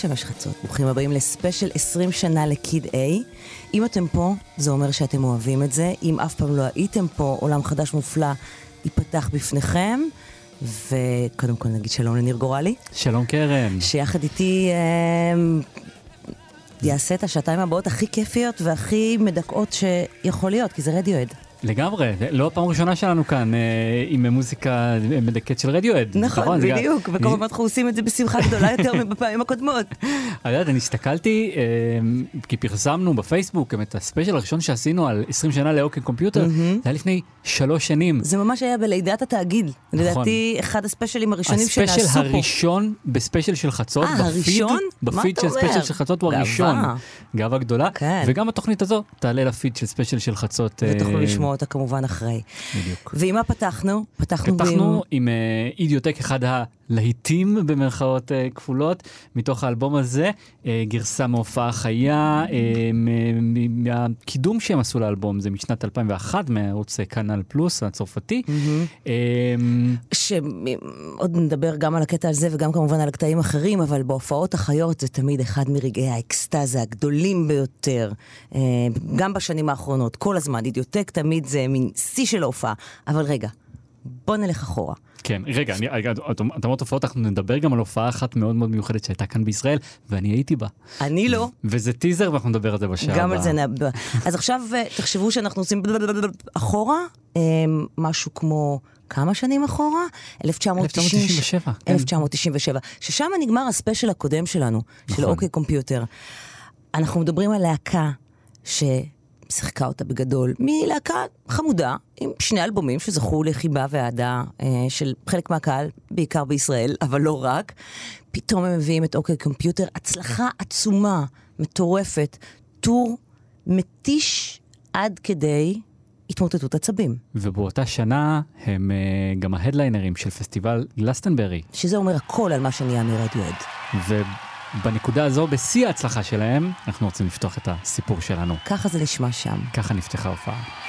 שמש חצות, ברוכים הבאים לספיישל 20 שנה לקיד A. אם אתם פה, זה אומר שאתם אוהבים את זה. אם אף פעם לא הייתם פה, עולם חדש מופלא ייפתח בפניכם. וקודם כל נגיד שלום לניר גורלי, שלום קרן. שיחד איתי אה, יעשה את השעתיים הבאות הכי כיפיות והכי מדכאות שיכול להיות, כי זה רדיואד. לגמרי, לא הפעם הראשונה שלנו כאן אה, עם מוזיקה מדכאת של רדיוהד. נכון, גם- בדיוק, וכל הזמן אנחנו עושים את זה בשמחה גדולה יותר מבפעמים הקודמות. את יודעת, אני הסתכלתי, אה, כי פרסמנו בפייסבוק את הספיישל הראשון שעשינו על 20 שנה ל OK Computer, זה היה לפני שלוש שנים. זה ממש היה בלידת התאגיד. לדעתי, אחד הספיישלים הראשונים שנעשו פה. הספיישל הראשון בספיישל של חצות, אה, בפיד, בפיד של? ספיישל של חצות הוא. הראשון. גאווה גדולה. כן. וגם התוכנית הזו תעלה לפיד של ספיישל של חצות. אה, ותוכלו לשמוע אותה כמובן אחרי. בדיוק. ועם מה פתחנו? פתחנו פתחנו עם אה, אידיוטק אחד הלהיטים במרכאות אה, כפולות מתוך האלבום הזה, אה, גרסה מהופעה חיה, אה, מהקידום שהם עשו לאלבום זה משנת 2001 מערוץ כנ"ל פלוס הצרפתי. אה, שעוד נדבר גם על הקטע הזה וגם כמובן על הקטעים אחרים, אבל בהופעות החיות זה תמיד אחד מרגעי האקסטזה הגדולים ביותר. אה, גם בשנים האחרונות, כל הזמן, אידיוטק תמיד זה מין שיא של ההופעה. אבל רגע, בוא נלך אחורה. כן, רגע, אני- רגע, את את אומרת הופעות, אנחנו נדבר גם על הופעה אחת מאוד מאוד מיוחדת שהייתה כאן בישראל, ואני הייתי בה. אני לא. וזה טיזר ואנחנו נדבר על זה בשעה גם הבאה. על זה נדבר. אז עכשיו אה, תחשבו שאנחנו עושים אחורה, אה, משהו כמו כמה שנים אחורה? 1997, כן. 1997, ששם נגמר הספיישל הקודם שלנו, של נכון. אוקיי קומפיוטר. אנחנו מדברים על להקה ששיחקה אותה בגדול, מלהקה חמודה, עם שני אלבומים שזכו לחיבה ואהדה אה, של חלק מהקהל, בעיקר בישראל, אבל לא רק. פתאום הם מביאים את אוקיי קומפיוטר, הצלחה עצומה, מטורפת, טור מתיש עד כדי התמוטטות עצבים. ובאותה שנה הם אה, גם ההדליינרים של פסטיבל גלסטנברי. שזה אומר הכל על מה שנהיה מרדיואד. ובנקודה הזו, בשיא ההצלחה שלהם, אנחנו רוצים לפתוח את הסיפור שלנו. ככה זה נשמע שם. ככה נפתחה ההופעה.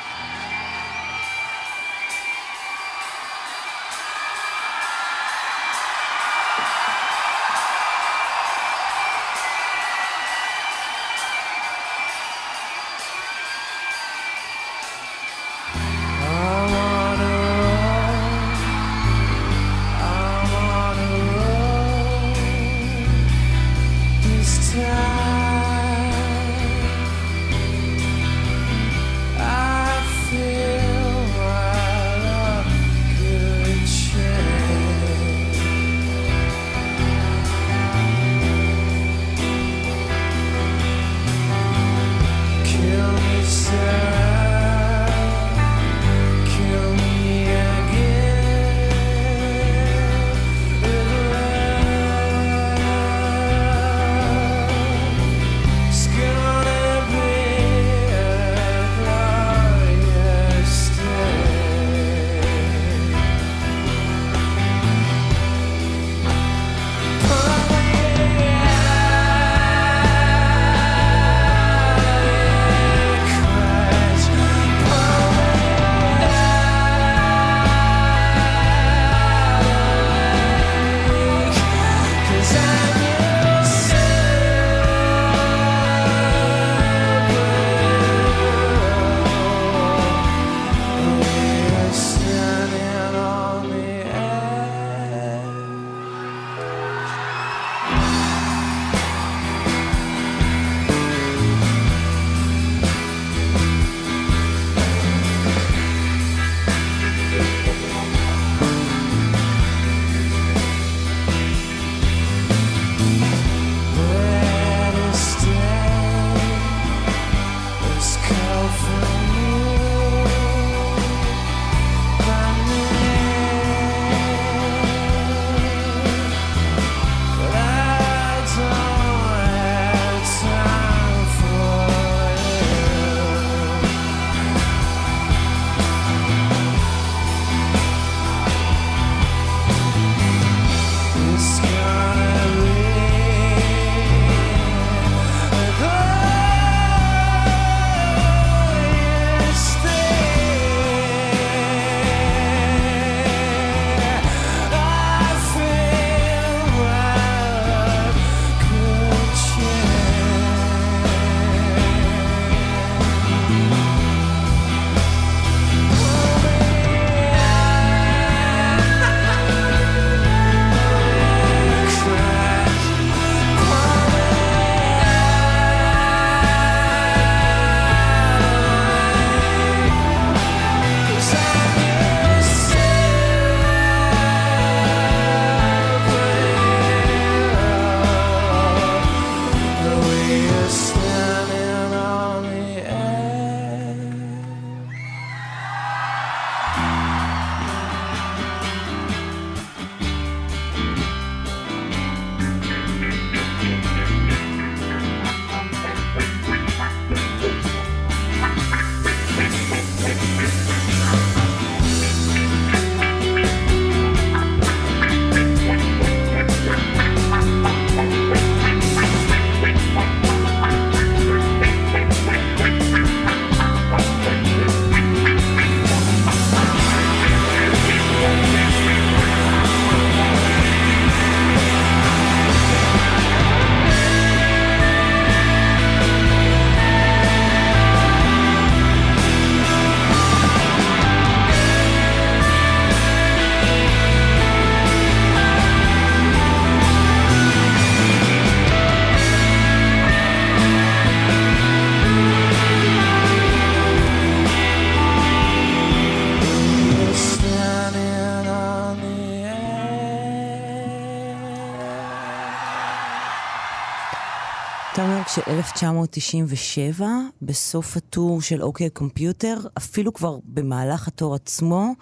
בסוף הטור של OK Computer, אפילו כבר במהלך הטור עצמו,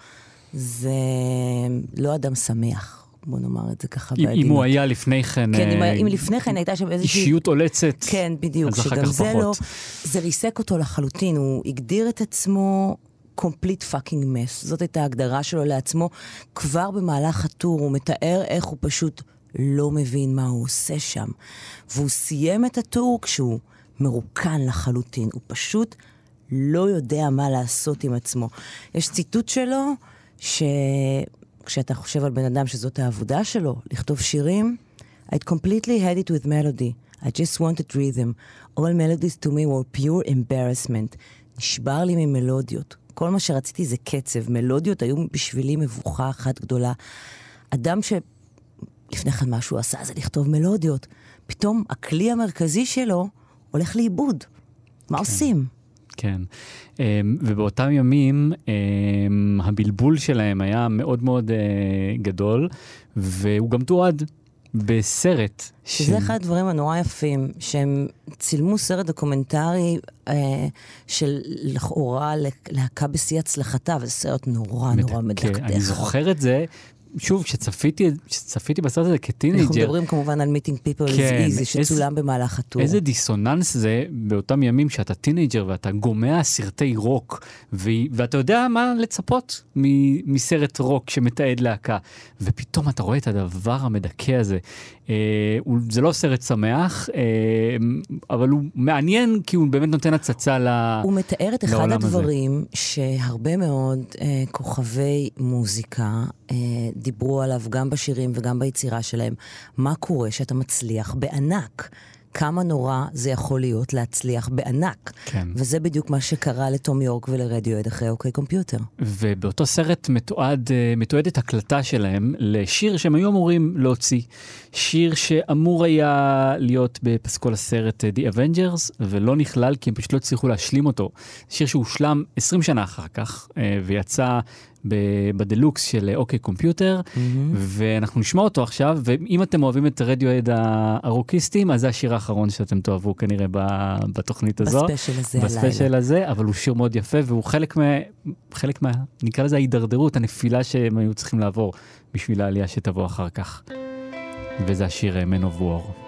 זה לא אדם שמח. בוא נאמר את זה ככה בעדינות. אם הוא היה לפני כן... כן, אם, אה, אם לפני כן הייתה שם איזושהי... אישיות עולצת. כן, בדיוק, שגם זה לא- פחות. לא... זה ריסק אותו לחלוטין, הוא הגדיר את עצמו complete fucking mess, זאת הייתה ההגדרה שלו לעצמו. כבר במהלך הטור הוא מתאר איך הוא פשוט לא מבין מה הוא עושה שם. והוא סיים את הטור כשהוא מרוקן לחלוטין. הוא פשוט לא יודע מה לעשות עם עצמו. יש ציטוט שלו, שכשאתה חושב על בן אדם שזאת העבודה שלו, לכתוב שירים, I'd completely had it with melody. I just wanted rhythm. All melodies to me were pure embarrassment. נשבר לי ממלודיות. כל מה שרציתי זה קצב. מלודיות היו בשבילי מבוכה אחת גדולה. אדם שלפני כן מה שהוא עשה זה לכתוב מלודיות. פתאום הכלי המרכזי שלו הולך לאיבוד. מה עושים? כן. אמ, ובאותם ימים אמ, הבלבול שלהם היה מאוד מאוד אה, גדול, והוא גם תועד בסרט. שזה אחד הדברים הנורא יפים, שהם צילמו סרט דוקומנטרי אה, של לכאורה להקה בשיא הצלחתה, וזה סרט נורא נורא מדכדך. כן, אני זוכר את זה. שוב, כשצפיתי, כשצפיתי בסרט הזה אנחנו כטינאייג'ר, מדברים כמובן על Meeting People Is Easy, איזה- שצולם במהלך הטור. איזה דיסוננס זה באותם ימים שאתה טינאייג'ר ואתה גומע סרטי רוק, ו... ואתה יודע מה לצפות מ... מסרט רוק שמתעד להקה, ופתאום אתה רואה את הדבר המדכא הזה. אה, הוא... זה לא סרט שמח, אה, אבל הוא מעניין כי הוא באמת נותן הצצה ל... הוא מתאר את אחד לעולם הזה. הדברים שהרבה מאוד אה, כוכבי מוזיקה אה, דיברו עליו גם בשירים וגם ביצירה שלהם. מה קורה שאתה מצליח בענק? כמה נורא זה יכול להיות להצליח בענק. כן. וזה בדיוק מה שקרה לתום יורק ולרדיואד אחרי אוקיי קומפיוטר. ובאותו סרט מתועד, אה, מתועדת הקלטה שלהם לשיר שהם היו אמורים להוציא. שיר שאמור היה להיות בפסקול הסרט אה, The Avengers, ולא נכלל כי הם פשוט לא הצליחו להשלים אותו. שיר שהושלם 20 שנה אחר כך, אה, ויצא בדלוקס של אה, OK Computer, ואנחנו נשמע אותו עכשיו, ואם אתם אוהבים את רדיוהד הרוקיסטים, אז זה השיר האחרון שאתם תאהבו כנראה ב- בתוכנית הזו. בספיישל הזה בספיישל הלילה. הזה, אבל הוא שיר מאוד יפה, והוא חלק מה... חלק מה... נקרא לזה ההידרדרות, הנפילה שהם היו צריכים לעבור בשביל העלייה שתבוא אחר כך. וזה השיר אה, Man of War.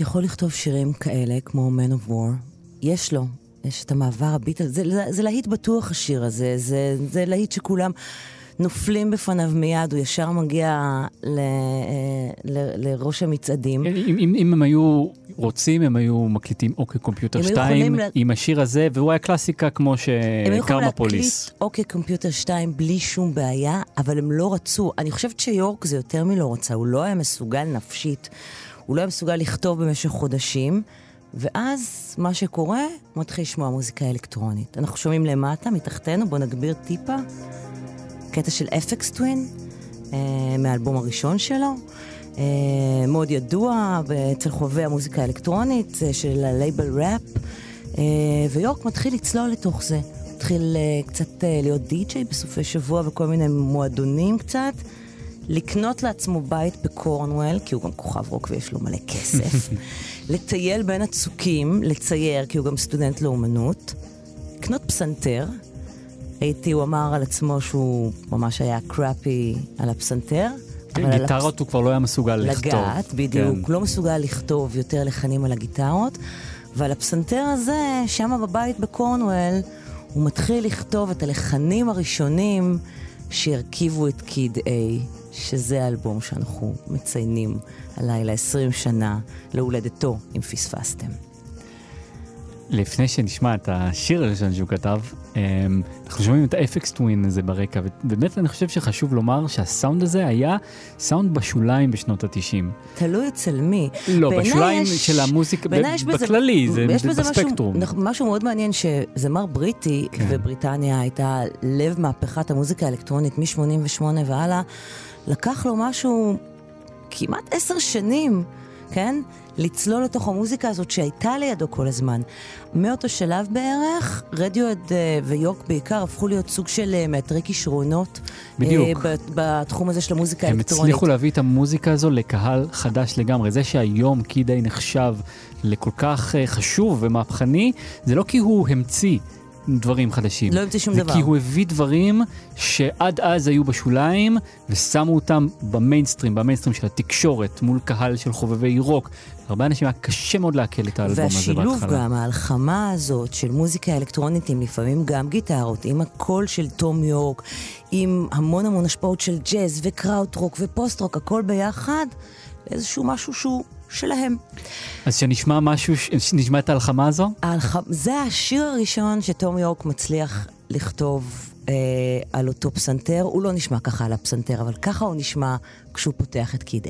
יכול לכתוב שירים כאלה, כמו Man of War. יש לו, יש את המעבר הביט הזה. זה, זה, זה להיט בטוח השיר הזה, זה, זה להיט שכולם נופלים בפניו מיד, הוא ישר מגיע ל, אה, ל, לראש המצעדים. אם, אם, אם הם היו רוצים, הם היו מקליטים אוקיי קומפיוטר הם היו 2 יכולים לה- עם השיר הזה, והוא היה קלאסיקה כמו הם היו יכולים שקרמה להקליט פוליס. אוקיי קומפיוטר 2 בלי שום בעיה, אבל הם לא רצו. אני חושבת שיורק זה יותר מלא רצה, הוא לא היה מסוגל נפשית, הוא לא היה מסוגל לכתוב במשך חודשים, ואז מה שקורה, הוא מתחיל לשמוע מוזיקה אלקטרונית. אנחנו שומעים למטה, מתחתנו, בואו נגביר טיפה, קטע של אפקס טווין, אה, מהאלבום הראשון שלו. אה, מאוד ידוע אצל חובבי המוזיקה האלקטרונית אה, של הלייבל ראפ, אה, ויורק מתחיל לצלול לתוך זה. התחיל אה, קצת אה, להיות די-ג'יי בסופי שבוע וכל מיני מועדונים קצת, לקנות לעצמו בית בקורנוול, כי הוא גם כוכב רוק ויש לו מלא כסף, לטייל בין הצוקים, לצייר, כי הוא גם סטודנט לאומנות, לקנות פסנתר. הייתי, הוא אמר על עצמו שהוא ממש היה קראפי על הפסנתר. אבל על הפס- גיטרות הוא כבר לא היה מסוגל לכתוב. לגעת, בדיוק. כן. לא מסוגל לכתוב יותר לחנים על הגיטרות. ועל הפסנתר הזה, שם בבית בקורנוול, הוא מתחיל לכתוב את הלחנים הראשונים שהרכיבו את קיד A, שזה האלבום שאנחנו מציינים הלילה 20 שנה להולדתו, אם פספסתם. לפני שנשמע את השיר הראשון שהוא כתב, אמ, אנחנו שומעים את האפקס טווין הזה ברקע, ובאמת אני חושב שחשוב לומר שהסאונד הזה היה סאונד בשוליים בשנות התשעים. תלוי אצל מי. לא, בשוליים יש- של המוזיקה, ב- בעיניי יש בזה- בכללי, זה יש זה בזה משהו- בספקטרום. נכ- משהו מאוד מעניין שזמר בריטי, כן. ובריטניה הייתה לב מהפכת המוזיקה האלקטרונית מ-88 והלאה, לקח לו משהו כמעט עשר שנים, כן? לצלול לתוך המוזיקה הזאת שהייתה לידו כל הזמן. מאותו שלב בערך, רדיואד אה, ויורק בעיקר הפכו להיות סוג של אה, מאתרי כישרונות. בדיוק. אה, ב- בתחום הזה של המוזיקה הם האלקטרונית. הצליחו להביא את המוזיקה הזו לקהל חדש לגמרי. זה שהיום קידיי נחשב לכל כך אה, חשוב ומהפכני, זה לא כי הוא המציא דברים חדשים. לא המציא שום זה דבר. כי הוא הביא דברים שעד אז היו בשוליים, ושמו אותם במיינסטרים, במיינסטרים של התקשורת, מול קהל של חובבי רוק. הרבה אנשים היה קשה מאוד לעכל את האלבום הזה והשילוב בהתחלה. גם, ההלחמה הזאת של מוזיקה אלקטרונית עם לפעמים גם גיטרות, עם הקול של תום יורק, עם המון המון השפעות של ג'אז וקראוט-רוק ופוסט-רוק, הכל ביחד, איזשהו משהו שהוא שלהם. אז שנשמע משהו, שנשמע את ההלחמה הזו? ההלח... זה השיר הראשון שתום יורק מצליח לכתוב אה, על אותו פסנתר. הוא לא נשמע ככה על הפסנתר, אבל ככה הוא נשמע כשהוא פותח את קיד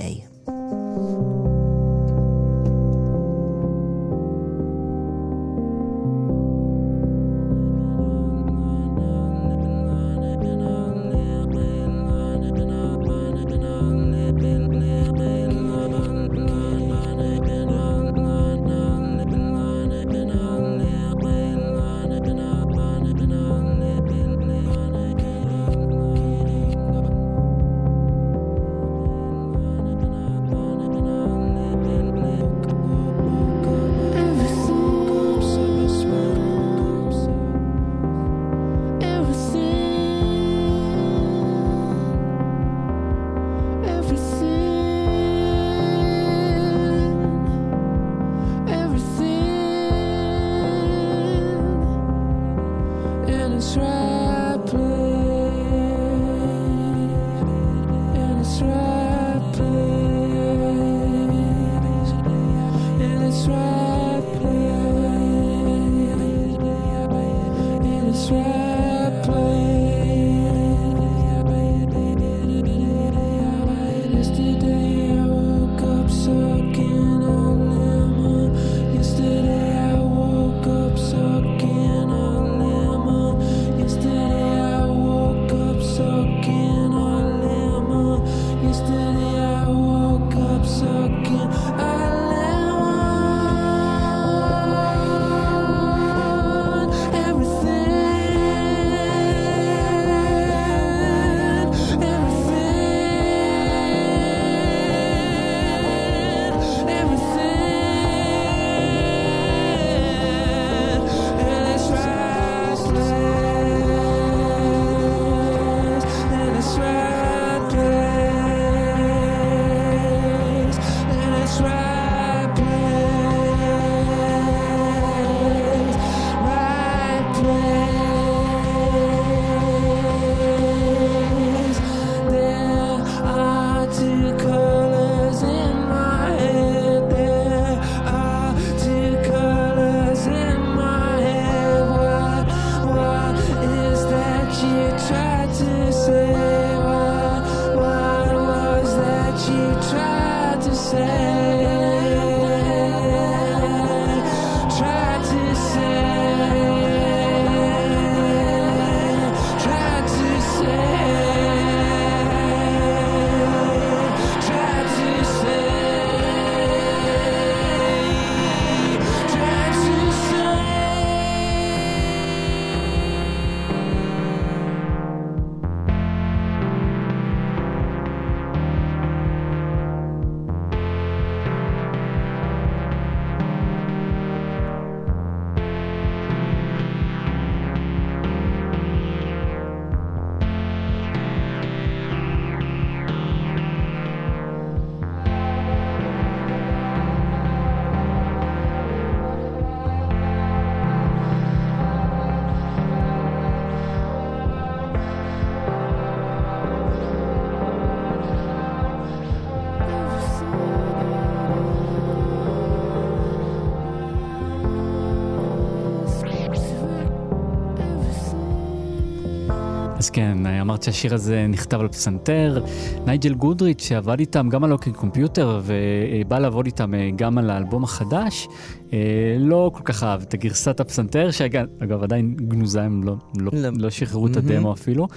אמרת שהשיר הזה נכתב על פסנתר. נייג'ל גודריץ', שעבד איתם גם על OK Computer ובא לעבוד איתם אה, גם על האלבום החדש, אה, לא כל כך אהב את הגרסת הפסנתר, שאגב עדיין גנוזה, הם לא, לא, לא. לא שחררו את הדמו אפילו.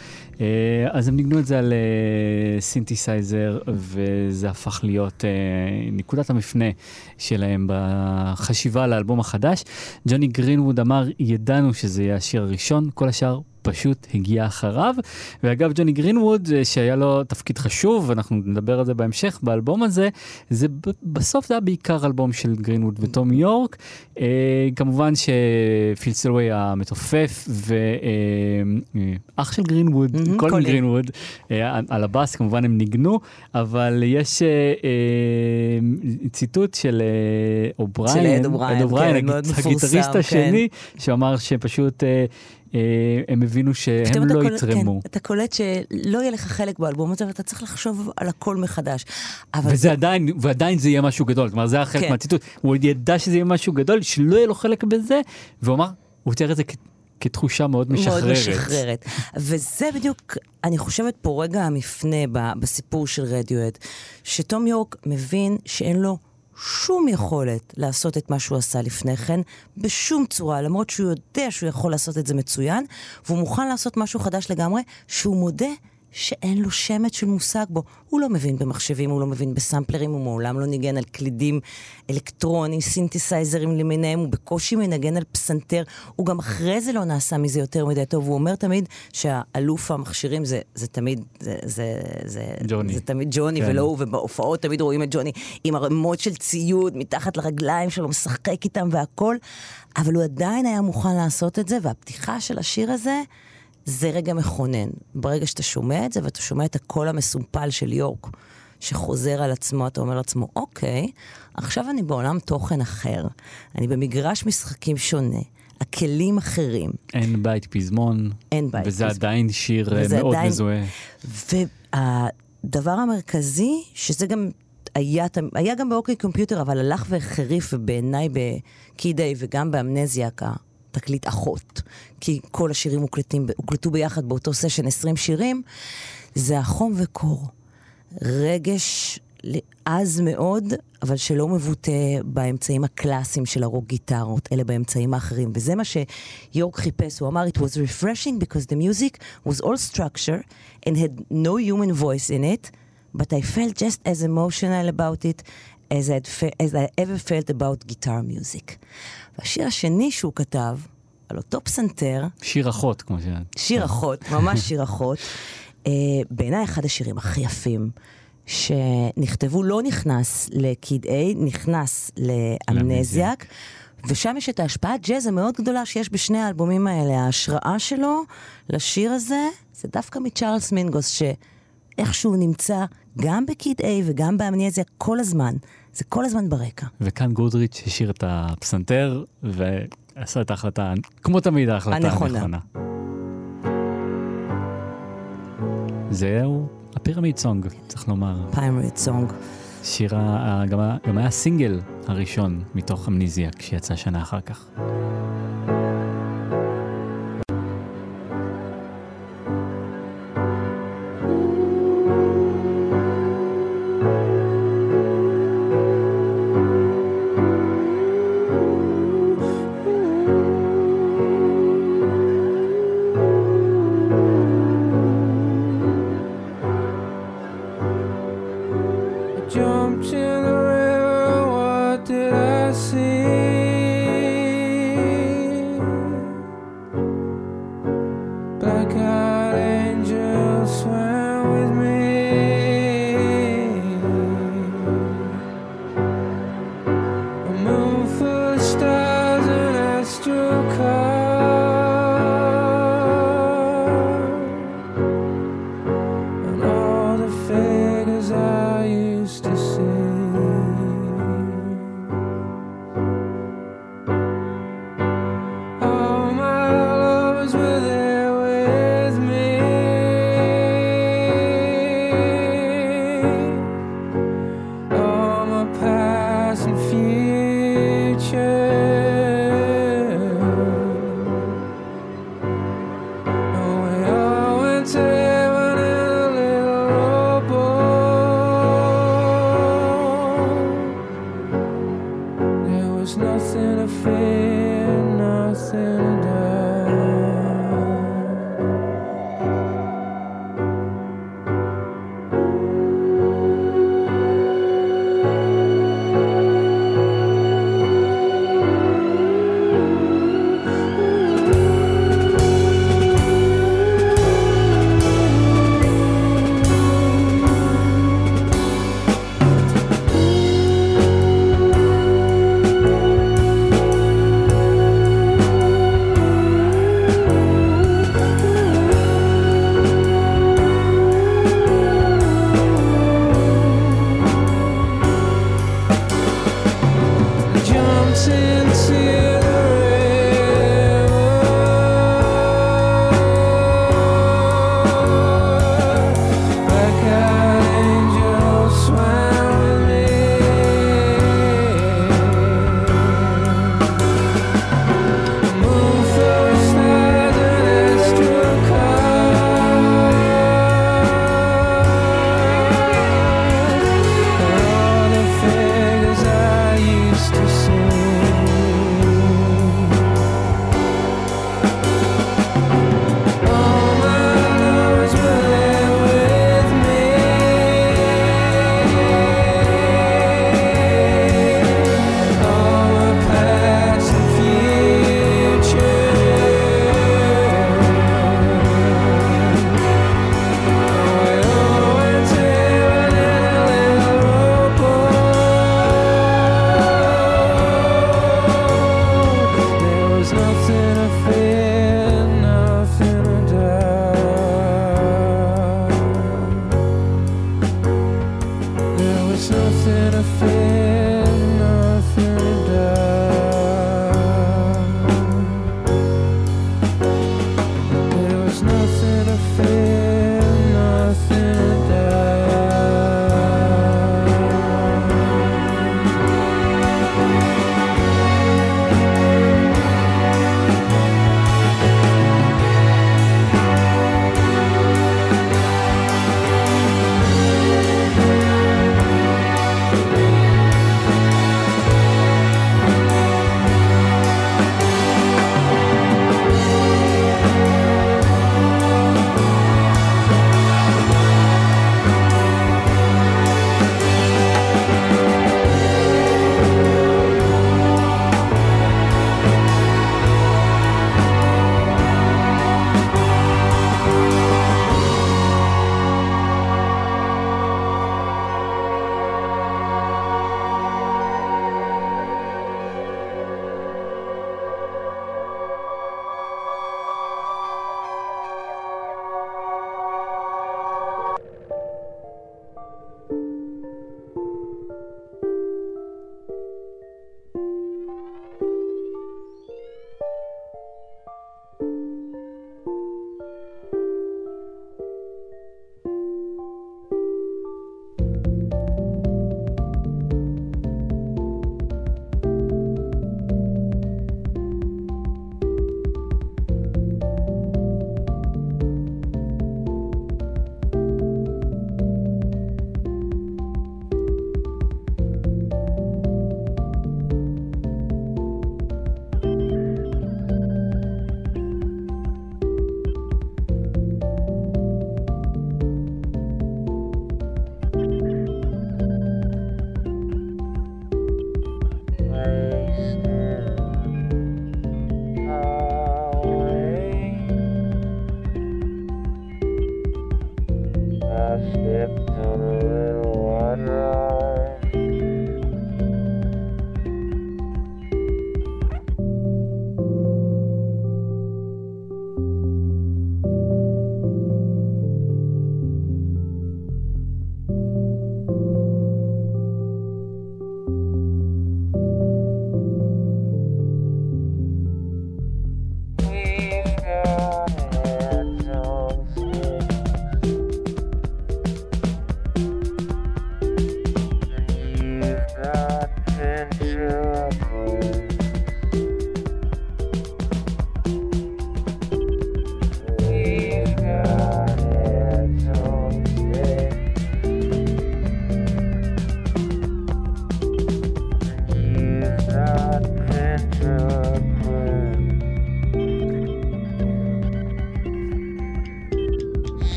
אה, אז הם ניגנו את זה על סינתסייזר, וזה הפך להיות נקודת המפנה שלהם בחשיבה על האלבום החדש. ג'וני גרינווד אמר, ידענו שזה יהיה השיר הראשון, כל השאר פשוט הגיע אחריו. ואגב, ג'וני גרינווד, אה, שהיה לו תפקיד חשוב, אנחנו נדבר על זה בהמשך, באלבום הזה, זה בסוף זה היה בעיקר אלבום של גרינווד וטום יורק. אה, כמובן שפיל סלוויי המתופף ואח של גרינווד, מהמם, קולין. גרינווד, אה, על הבאס כמובן הם ניגנו, אבל יש אה, אה, ציטוט של אה, אובריין, של אד אובריין, כן, הגיטריסט כן. השני, שאמר שפשוט אה, אה, הם הבינו שהם לא קולט- יתרמו. כן, אתה קולט שלא יהיה לך חלק באלבום הזה, ואתה צריך לחשוב על הכל מחדש. וזה עדיין, ועדיין זה יהיה משהו גדול, אומרת, זה היה חלק כן. מהציטוט, הוא ידע שזה יהיה משהו גדול, שלא יהיה לו חלק בזה, והוא אמר, הוא תיאר את זה כ- כתחושה מאוד משחררת. מאוד משחררת. וזה בדיוק, אני חושבת פה רגע המפנה בסיפור של רדיואט, שתום יורק מבין שאין לו שום יכולת לעשות את מה שהוא עשה לפני כן, בשום צורה, למרות שהוא יודע שהוא יכול לעשות את זה מצוין, והוא מוכן לעשות משהו חדש לגמרי, שהוא מודה שאין לו שמץ של מושג בו. הוא לא מבין במחשבים, הוא לא מבין בסמפלרים, הוא מעולם לא ניגן על קלידים אלקטרונים, סינתסייזרים למיניהם, הוא בקושי מנגן על פסנתר. הוא גם אחרי זה לא נעשה מזה יותר מדי טוב. הוא אומר תמיד שהאלוף המכשירים זה, זה תמיד, זה, זה, זה, ג'וני. זה תמיד ג'וני כן. ולא הוא, ובהופעות תמיד רואים את ג'וני עם ערימות של ציוד מתחת לרגליים שלו, משחק איתם והכל, אבל הוא עדיין היה מוכן לעשות את זה, והפתיחה של השיר הזה... זה רגע מכונן. ברגע שאתה שומע את זה ואתה שומע את הקול המסומפל של יורק, שחוזר על עצמו, אתה אומר לעצמו, אוקיי, עכשיו אני בעולם תוכן אחר, אני במגרש משחקים שונה, הכלים אחרים, אין בית פזמון, אין בית וזה פזמון. עדיין שיר אה, וזה מאוד עדיין- מזוהה. והדבר המרכזי, שזה גם היה, היה גם באוקיי קומפיוטר, אבל הלך והחריף, ובעיניי בקידיי וגם באמנזיאק, התקליט אחות, כי כל השירים מוקלטים, הוקלטו ביחד באותו סשן 20 שירים, זה החום וקור. רגש עז מאוד, אבל שלא מבוטא באמצעים הקלאסיים של הרוק גיטרות, אלא באמצעים האחרים. וזה מה שיורק חיפש, הוא אמר, It was refreshing because the music was all structure and had no human voice in it, but I felt just as emotional about it as, I'd fe- as I ever felt about guitar music. והשיר השני שהוא כתב, על אותו פסנתר, שיר אחות, כמו ש... שיר אחות, ממש שיר אחות. אה, בעיניי אחד השירים הכי יפים שנכתבו, לא נכנס לקיד איי, נכנס לאמנזיאק, ושם יש את ההשפעת ג'אז המאוד גדולה שיש בשני האלבומים האלה. ההשראה שלו לשיר הזה זה דווקא מצ'ארלס מינגוס, שאיכשהו נמצא גם ב Kid A וגם ב Amnesiac כל הזמן. זה כל הזמן ברקע. וכאן גודריץ' השאיר את הפסנתר, ועשה את ההחלטה, כמו תמיד ההחלטה הנכונה. הנכונה. זהו ה Pyramid Song, צריך לומר. Pyramid Song. שיר, ה- גם, גם היה הסינגל הראשון מתוך Amnesiac שיצא שנה אחר כך.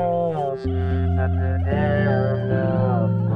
souls at the end of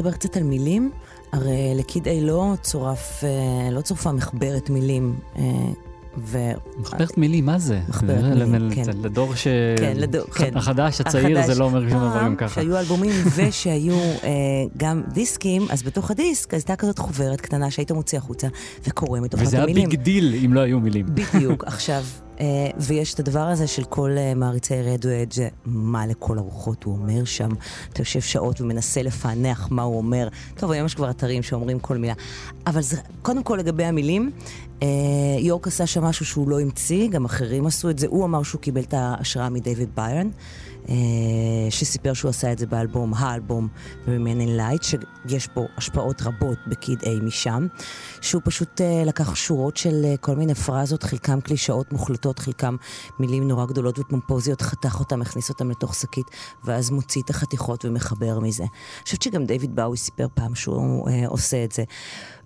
נדבר קצת על מילים. הרי ל Kid A לא צורף, אה, לא צורפה מחברת מילים. אה, ו... מחברת מילים, מה זה? מחברת מילים, כן. לדור ש... כן, לדור, כן. החדש, הצעיר, החדש. זה לא אומר שום דברים ככה. שהיו אלבומים ושהיו אה, גם דיסקים, אז בתוך הדיסק הייתה כזאת חוברת קטנה שהיית מוציא החוצה וקורא מתוכה את וזה היה המילים. big deal אם לא היו מילים. בדיוק. עכשיו, ויש את הדבר הזה של כל אה, מעריצי רדיוהד, שמה לכל הרוחות הוא אומר שם. אתה יושב שעות ומנסה לפענח מה הוא אומר. טוב, היום יש כבר אתרים שאומרים כל מילה. אבל זה, קודם כל לגבי המילים, אה, יורק עשה שם משהו שהוא לא המציא, גם אחרים עשו את זה. הוא אמר שהוא קיבל את ההשראה מדייוויד ביירן. אה, שסיפר שהוא עשה את זה באלבום, האלבום Remain in Light, שיש בו השפעות רבות בקיד איי משם, שהוא פשוט אה, לקח שורות של אה, כל מיני פרזות, חלקם קלישאות מוחלטות, חלקם מילים נורא גדולות ופומפוזיות, חתך אותם, הכניס אותם לתוך שקית, ואז מוציא את החתיכות ומחבר מזה. אני חושבת שגם דיוויד באוי סיפר פעם שהוא אה, עושה את זה.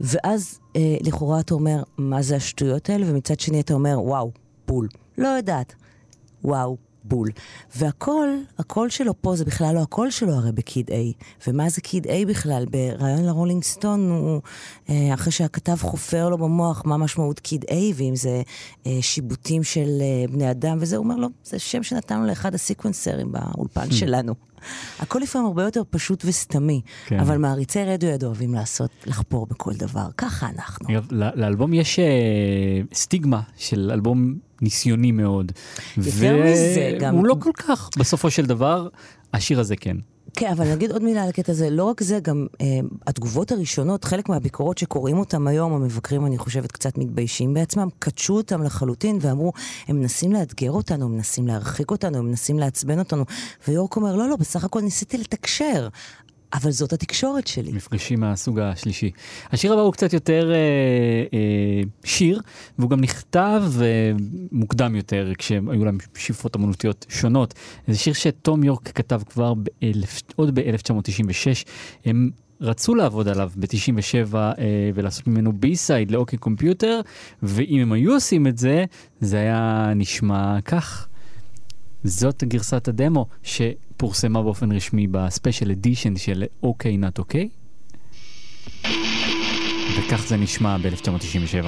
ואז אה, לכאורה אתה אומר, מה זה השטויות האלה? ומצד שני אתה אומר, וואו, בול. לא יודעת. וואו, בול. והקול, הקול שלו פה זה בכלל לא הקול שלו הרי ב Kid A. ומה זה Kid A בכלל? בריאיון לרולינג סטון, הוא, אה, אחרי שהכתב חופר לו במוח מה משמעות Kid A, ואם זה אה, שיבוטים של אה, בני אדם וזה, הוא אומר לו, זה שם שנתנו לאחד הסיקוונסרים באולפן שלנו. הכל לפעמים הרבה יותר פשוט וסתמי, כן. אבל מעריצי רדיואד אוהבים לעשות, לחפור בכל דבר. ככה אנחנו. אגב, לאלבום יש אה, סטיגמה של אלבום ניסיוני מאוד. יותר מזה, גם- הוא לא כל כך, בסופו של דבר, השיר הזה כן. כן, אבל נגיד עוד מילה על הקטע הזה, לא רק זה, גם אה, התגובות הראשונות, חלק מהביקורות שקוראים אותם היום, המבקרים, אני חושבת, קצת מתביישים בעצמם, קדשו אותם לחלוטין ואמרו, הם מנסים לאתגר אותנו, הם מנסים להרחיק אותנו, הם מנסים לעצבן אותנו. ויורק אומר, לא, לא, בסך הכל ניסיתי לתקשר, אבל זאת התקשורת שלי. מפגשים מהסוג השלישי. השיר הבא הוא קצת יותר אה, אה, שיר, והוא גם נכתב אה, מוקדם יותר, כשהיו להם שאיפות אמנותיות שונות. זה שיר שתום יורק כתב כבר באלף, עוד ב-1996. הם רצו לעבוד עליו ב-97 אה, ולעשות ממנו B-side ל OK Computer, ואם הם היו עושים את זה, זה היה נשמע כך. זאת גרסת הדמו שפורסמה באופן רשמי ב special edition של OK Not OK. וכך זה נשמע ב-1997.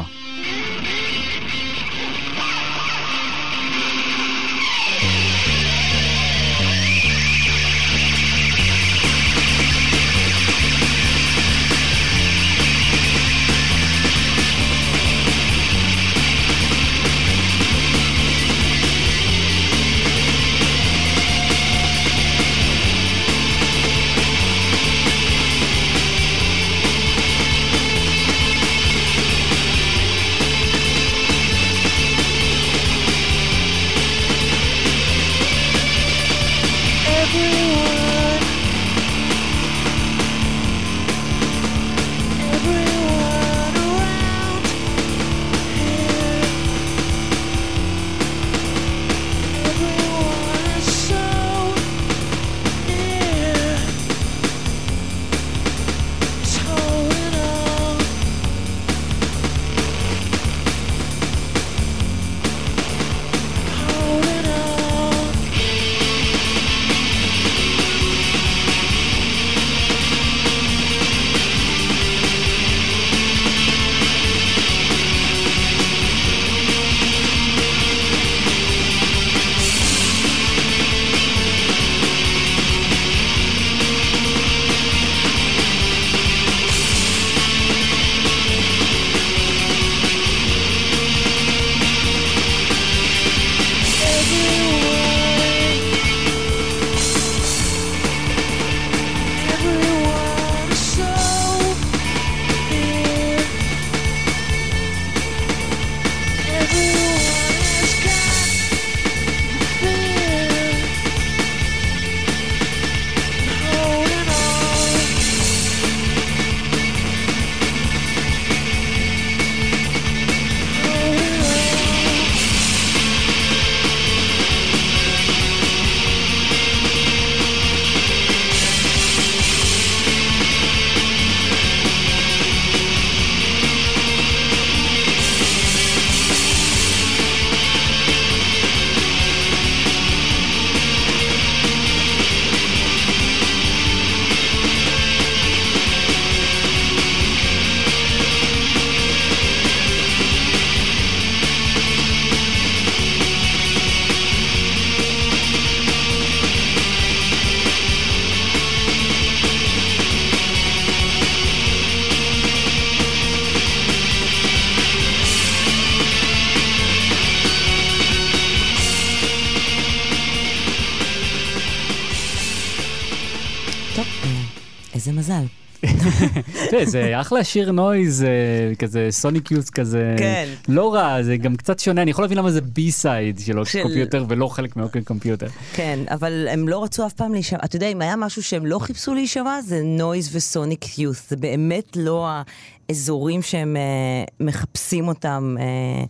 זה אחלה שיר noise, אה, כזה Sonic Youth כזה, כן. לא רע, זה גם קצת שונה, אני יכול להבין למה זה B-side של אוקי של- Computer ולא חלק מ OK Computer. כן, אבל הם לא רצו אף פעם להישמע. אתה יודע, אם היה משהו שהם לא חיפשו להישמע, זה noise ו Sonic Youth. זה באמת לא האזורים שהם אה, מחפשים אותם. אה,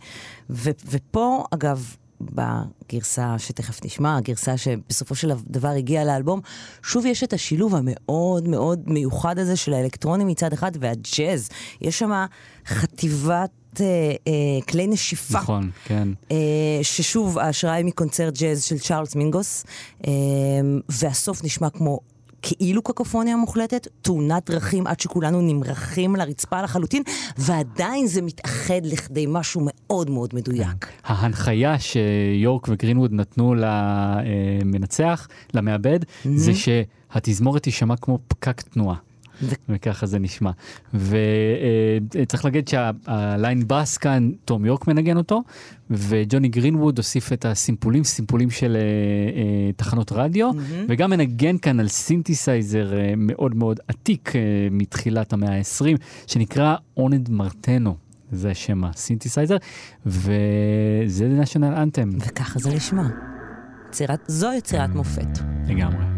ו- ופה, אגב, בגרסה שתכף נשמע, הגרסה שבסופו של דבר הגיעה לאלבום, שוב יש את השילוב המאוד מאוד מיוחד הזה של האלקטרוני מצד אחד והג'אז. יש שם חטיבת אה, אה, כלי נשיפה. נכון, כן. אה, ששוב, ההשראה היא מקונצרט ג'אז של צ'ארלס מינגוס, אה, והסוף נשמע כמו כאילו קקופוניה מוחלטת, תאונת דרכים עד שכולנו נמרחים לרצפה לחלוטין, ועדיין זה מתאחד לכדי משהו מאוד מאוד מדויק. ההנחיה שיורק וגרינווד נתנו למנצח, למעבד, זה שהתזמורת תישמע כמו פקק תנועה. וככה זה נשמע. וצריך להגיד שה line בס כאן, תום יורק מנגן אותו, וג'וני גרינווד הוסיף את הסימפולים, סימפולים של אה, אה, תחנות רדיו, וגם מנגן כאן על סינתסייזר אה, מאוד מאוד עתיק מתחילת המאה ה-20, שנקרא Ondes Martenot. זה שם הסינתסייזר, וזה national anthem וככה זה נשמע. יצירת, זו יצירת מופת. לגמרי.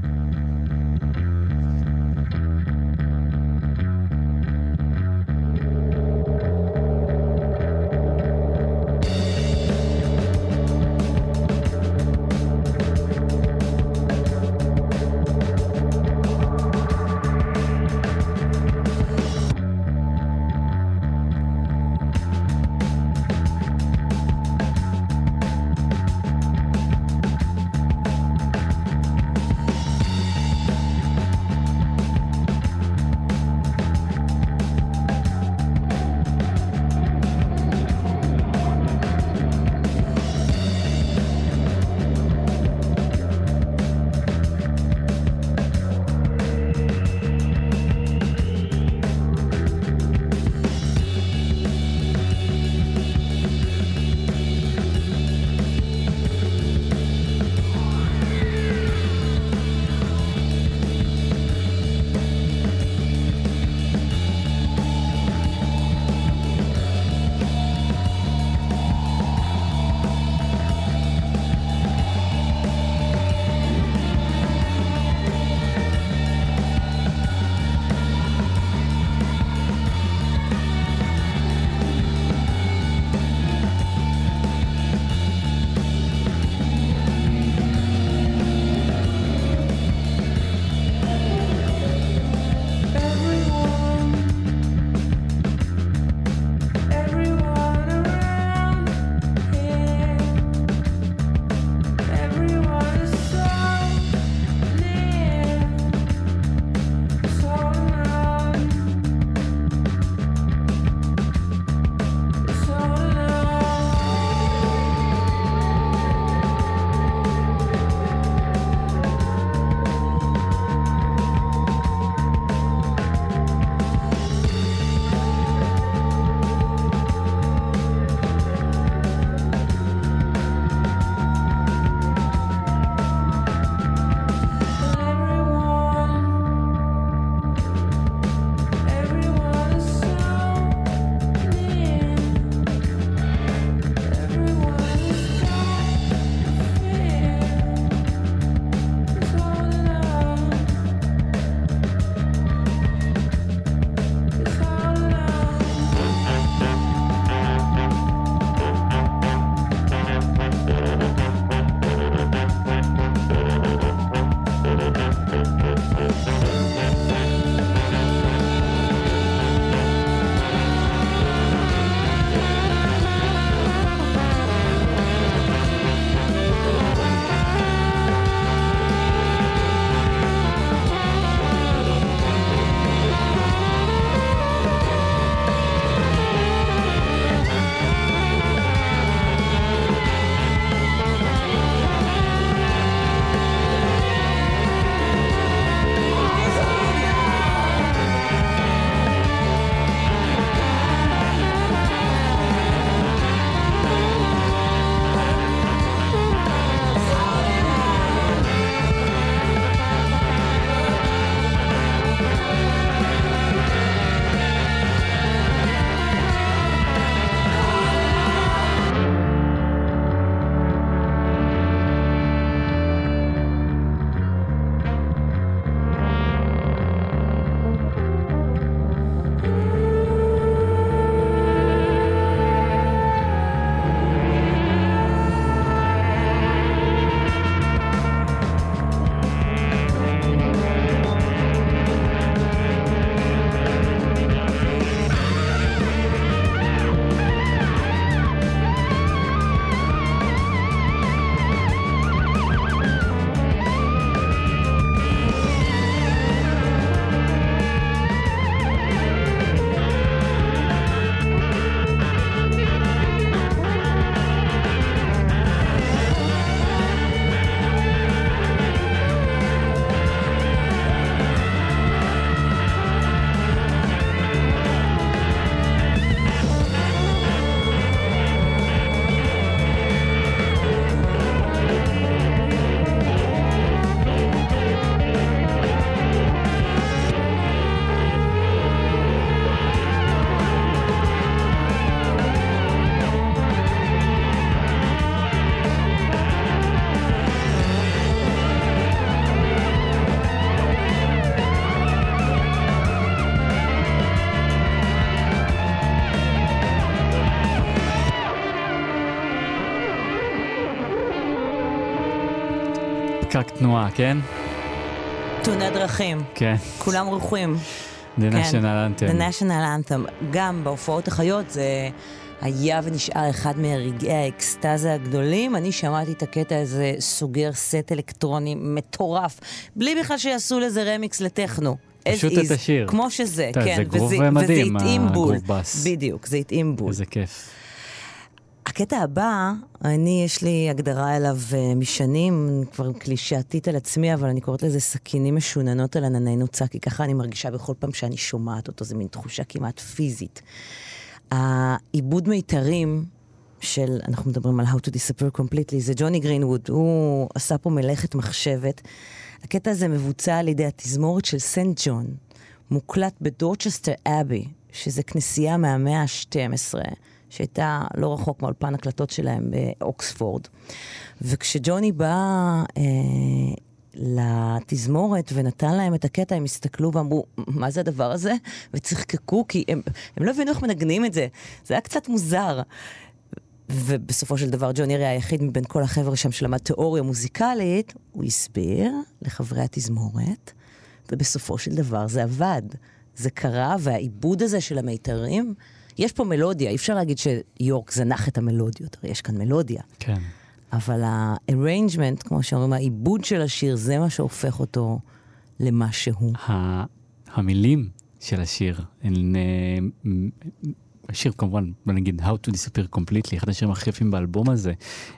תנועה, כן? תאונת דרכים, כן. כולם רווחים. The כן. National The Anthem. National Anthem. גם בהופעות החיות זה היה ונשאר אחד מרגעי האקסטזה הגדולים. אני שמעתי את הקטע הזה סוגר סט אלקטרוני מטורף, בלי בכלל שיעשו לזה רמיקס לטכנו. פשוט את השיר. כמו שזה, כן. זה גרוב מדהים. הגרוב בס. בדיוק, זה התאים בול. איזה כיף. הקטע הבא, אני, יש לי הגדרה אליו uh, משנים, כבר קלישאתית על עצמי, אבל אני קוראת לזה סכינים משוננות על ענני נוצה, כי ככה אני מרגישה בכל פעם שאני שומעת אותו, זו מין תחושה כמעט פיזית. העיבוד מיתרים של, אנחנו מדברים על How to Disappear Completely, זה ג'וני גרינווד, הוא עשה פה מלאכת מחשבת. הקטע הזה מבוצע על ידי התזמורת של סנט ג'ון, מוקלט בדורצ'סטר אבי, שזה כנסייה מהמאה ה-12, שהייתה לא רחוק מאולפן הקלטות שלהם באוקספורד. וכשג'וני בא אה, לתזמורת ונתן להם את הקטע, הם הסתכלו ואמרו, מה זה הדבר הזה? וצחקקו, כי הם, הם לא הבינו איך מנגנים את זה. זה היה קצת מוזר. ובסופו של דבר ג'וני הרי היחיד מבין כל החבר'ה שם שלמד תיאוריה מוזיקלית, הוא הסביר לחברי התזמורת, ובסופו של דבר זה עבד. זה קרה, והעיבוד הזה של המיתרים, יש פה מלודיה, אי אפשר להגיד שיורק זנח את המלודיות, הרי יש כאן מלודיה. כן. אבל ה-arrangement, כמו שאומרים, העיבוד של השיר, זה מה שהופך אותו למה שהוא. המילים של השיר, הן... אה, השיר כמובן, בוא נגיד, How to Disappear Completely, אחד השירים הכי יפים באלבום הזה.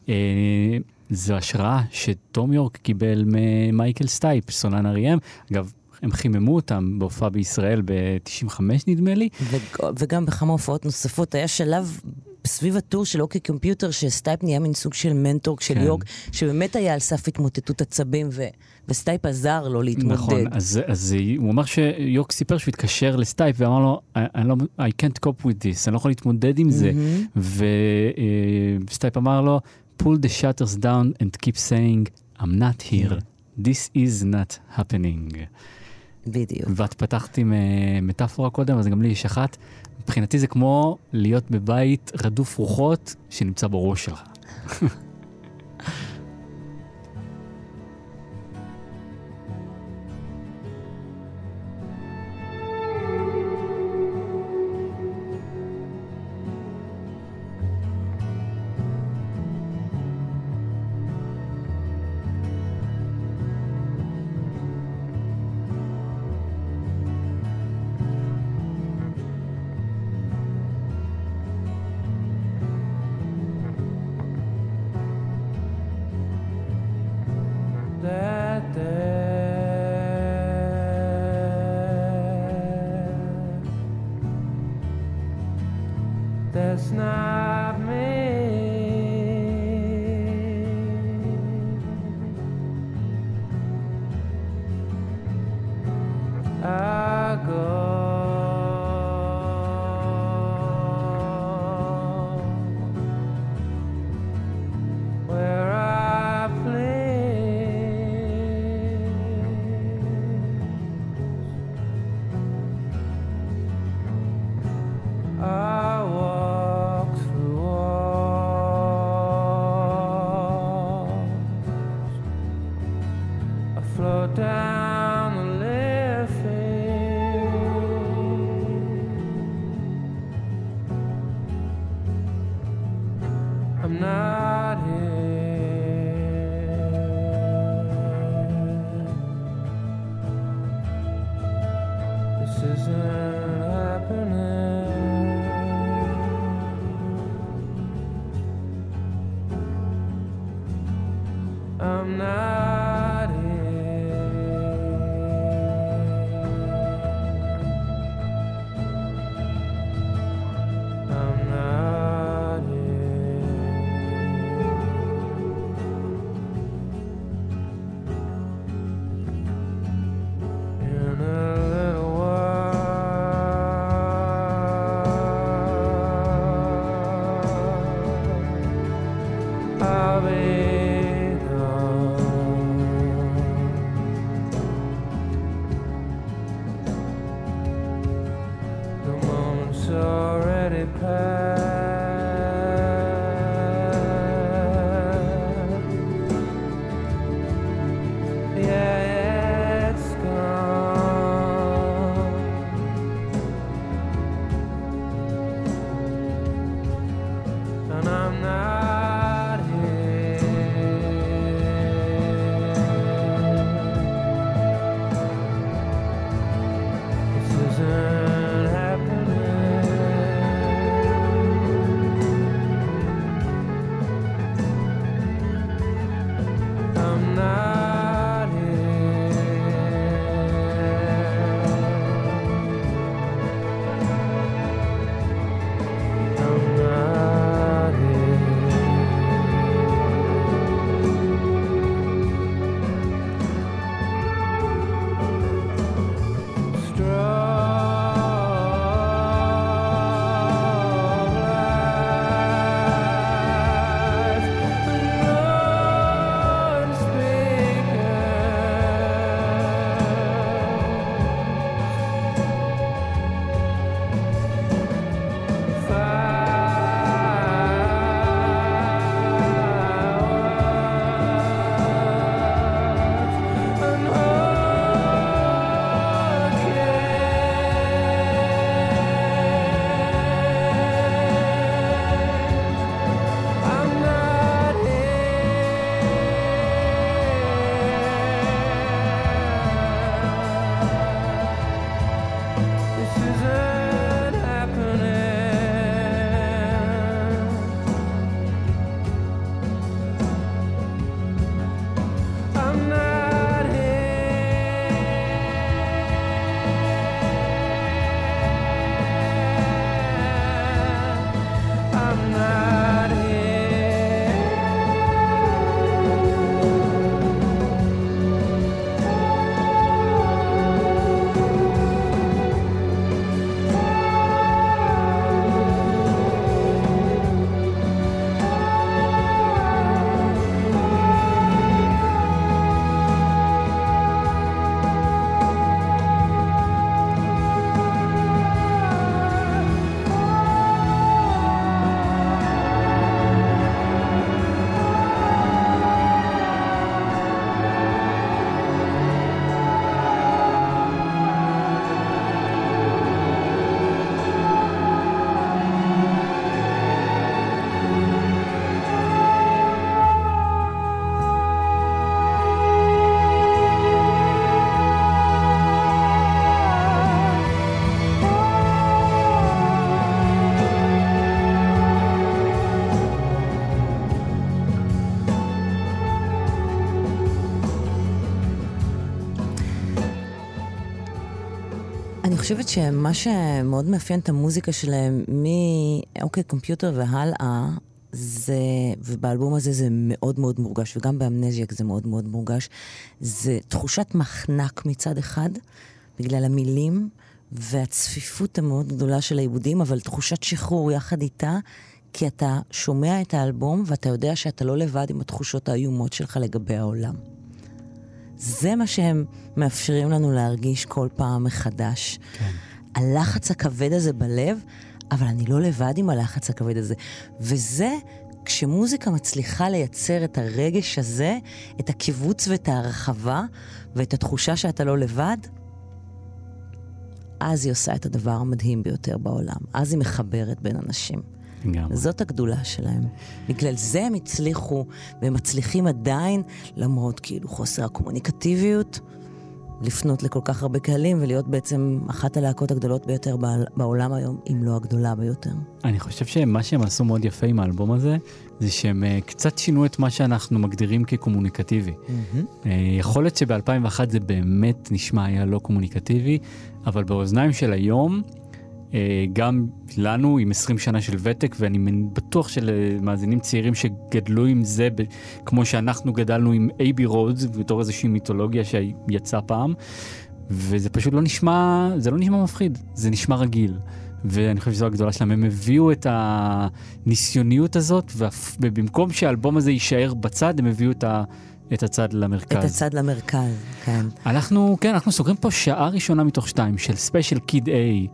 אה, זו השראה שתום יורק קיבל ממייקל סטייפ, סולן R.E.M.. אגב, הם חיממו אותם בהופעה בישראל ב-95 נדמה לי. ו- וגם בכמה הופעות נוספות, היה שלב סביב הטור של OK Computer, שסטייפ נהיה מין סוג של מנטור של כן. יורק, שבאמת היה על סף התמוטטות עצבים, ו- וסטייפ עזר לו להתמודד. נכון, אז, אז הוא אמר שיורק סיפר שהוא התקשר לסטייפ ואמר לו, I, I, לא, I can't cope with this, אני לא יכול להתמודד עם זה. וסטייפ אמר לו, pull the shutters down and keep saying, I'm not here, this is not happening. בדיוק. ואת פתחת עם אה, מטאפורה קודם, אז גם לי יש אחת. מבחינתי זה כמו להיות בבית רדוף רוחות שנמצא בראש שלך. חושבת שמה שמאוד מאפיין את המוזיקה שלהם מאוקיי קומפיוטר והלאה, זה, ובאלבום הזה זה מאוד מאוד מורגש, וגם באמנזיאק זה מאוד מאוד מורגש, זה תחושת מחנק מצד אחד, בגלל המילים והצפיפות המאוד גדולה של העיבודים, אבל תחושת שחרור יחד איתה, כי אתה שומע את האלבום ואתה יודע שאתה לא לבד עם התחושות האיומות שלך לגבי העולם. זה מה שהם מאפשרים לנו להרגיש כל פעם מחדש. כן. הלחץ הכבד הזה בלב, אבל אני לא לבד עם הלחץ הכבד הזה. וזה, כשמוזיקה מצליחה לייצר את הרגש הזה, את הקיבוץ ואת ההרחבה, ואת התחושה שאתה לא לבד, אז היא עושה את הדבר המדהים ביותר בעולם. אז היא מחברת בין אנשים. לגמרי. זאת הגדולה שלהם. בגלל זה הם הצליחו, והם מצליחים עדיין, למרות כאילו חוסר הקומוניקטיביות, לפנות לכל כך הרבה קהלים ולהיות בעצם אחת הלהקות הגדולות ביותר בעולם היום, אם לא הגדולה ביותר. אני חושב שמה שהם עשו מאוד יפה עם האלבום הזה, זה שהם אה, קצת שינו את מה שאנחנו מגדירים כקומוניקטיבי. אה, יכול להיות שב-2001 זה באמת נשמע היה לא קומוניקטיבי, אבל באוזניים של היום, גם לנו עם 20 שנה של ותק, ואני בטוח שלמאזינים צעירים שגדלו עם זה, כמו שאנחנו גדלנו עם Abbey Road, בתור איזושהי מיתולוגיה שיצאה פעם, וזה פשוט לא נשמע, זה לא נשמע מפחיד, זה נשמע רגיל. ואני חושב שזו הגדולה שלהם, הם הביאו את הניסיוניות הזאת, ובמקום שהאלבום הזה יישאר בצד, הם הביאו את, ה, את הצד למרכז. את הצד למרכז, כן. אנחנו, כן, אנחנו סוגרים פה שעה ראשונה מתוך שתיים של special Kid A,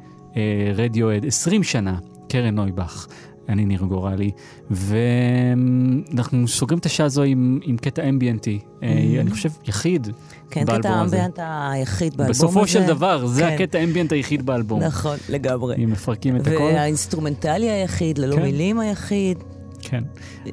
רדיוהד, 20 שנה, קרן נויבך, אני ניר גורלי, ואנחנו סוגרים את השעה הזו עם, עם קטע אמביאנטי, אה, אני חושב יחיד כן, קטע באלבום הזה. ה ambient היחיד באלבום הזה. בסופו של דבר, זה כן. הקטע ambient היחיד באלבום. נכון, לגמרי. אם מפרקים את הכל. והאינסטרומנטלי היחיד, ללא כן. מילים היחיד. כן.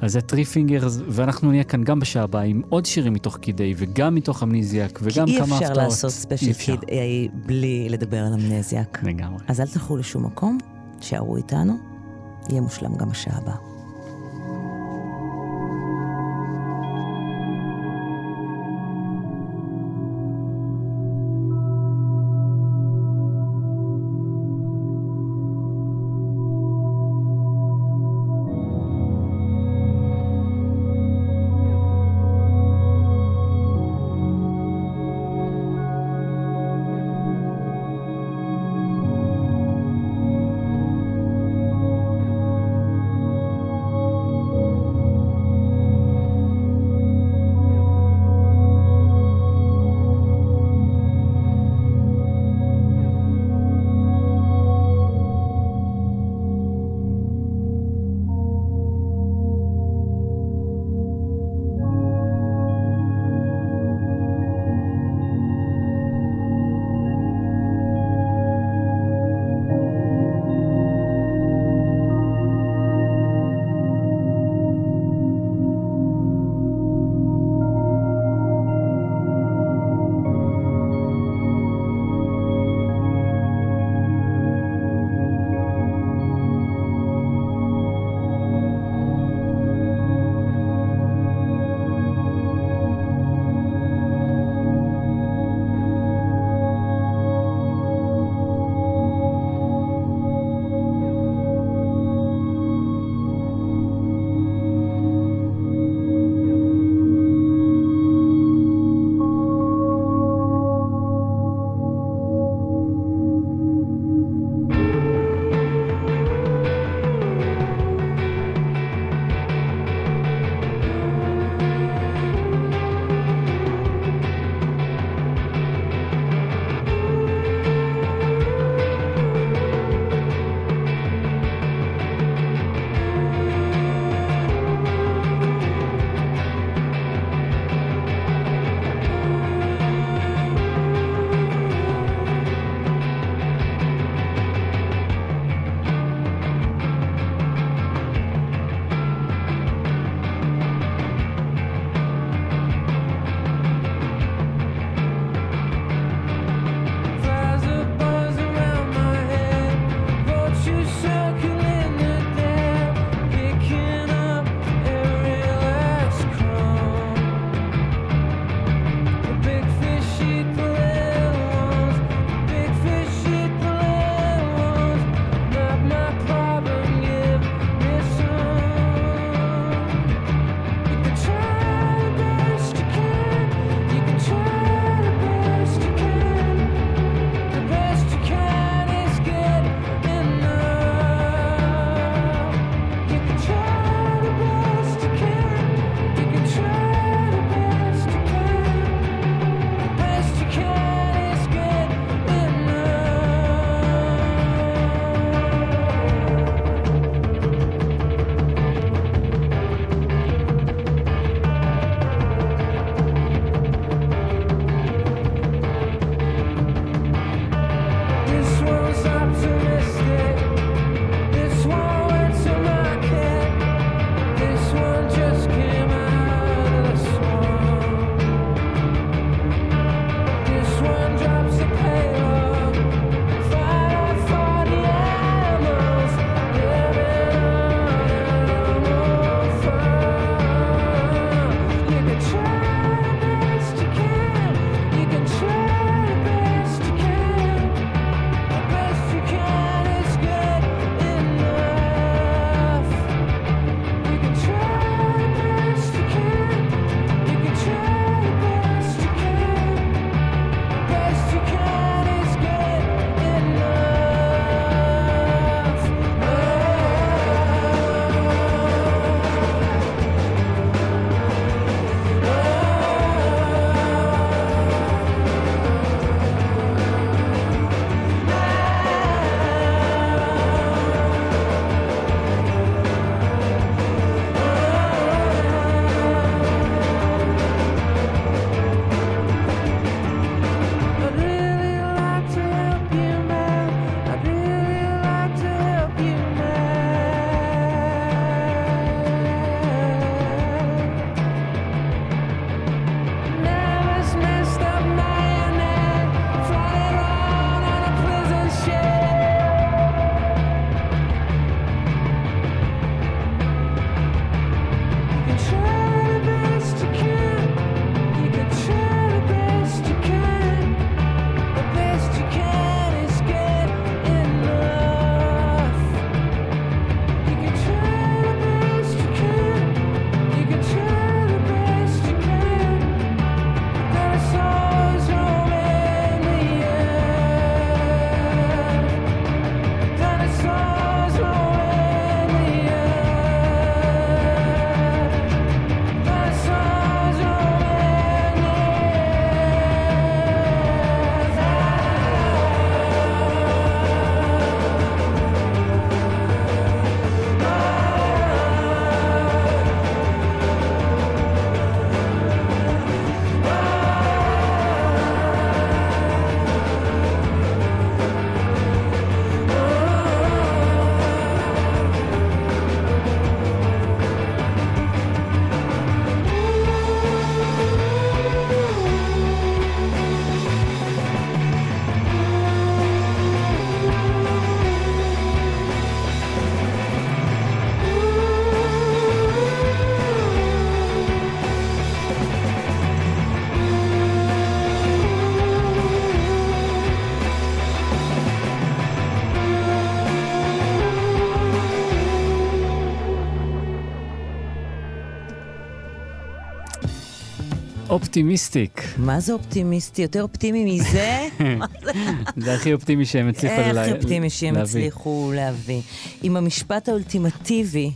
אז זה Treefingers, ואנחנו נהיה כאן גם בשעה הבאה עם עוד שירים מתוך Kid A, וגם מתוך Amnesiac, כי וגם אי כמה אפשר הפתעות. לעשות אי special אפשר. Kid איי בלי לדבר על אמנזיאק. לגמרי. אז אל תלכו לשום מקום, תשארו איתנו, יהיה מושלם גם השעה הבאה. אופטימיסטיק. מה זה אופטימיסטי? יותר אופטימי מזה? זה הכי אופטימי שהם הצליחו איך לה- אופטימי שהם להביא. הצליחו להביא. עם המשפט האולטימטיבי,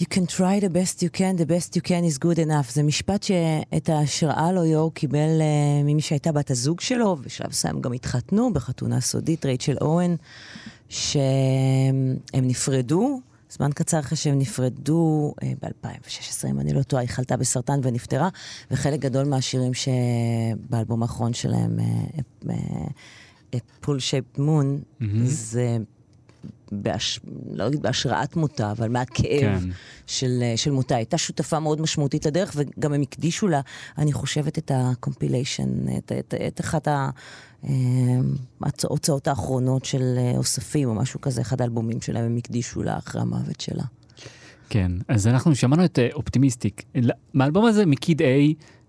You can try the best you can, the best you can is good enough. זה משפט שאת ההשראה לו יור קיבל uh, ממי שהייתה בת הזוג שלו, ובשלב מסוים גם התחתנו בחתונה סודית, רייצ'ל אוהן, שהם נפרדו. זמן קצר אחרי שהם נפרדו, אה, ב-2016, אם אני לא טועה, היא חלתה בסרטן ונפטרה, וחלק גדול מהשירים שבאלבום האחרון שלהם, Pool Shaped Moon, זה בהש... לא אגיד בהשראת מותה, אבל מהכאב כן. של, אה, של מותה. הייתה שותפה מאוד משמעותית לדרך, וגם הם הקדישו לה, אני חושבת, את ה compilation, את, את, את אחת ה- ההוצאות האחרונות של אה, אוספים, או משהו כזה, אחד האלבומים שלהם, הם הקדישו לה אחרי המוות שלה. כן, אז אנחנו שמענו את אה, Optimistic. מהאלבום הזה, מ Kid A,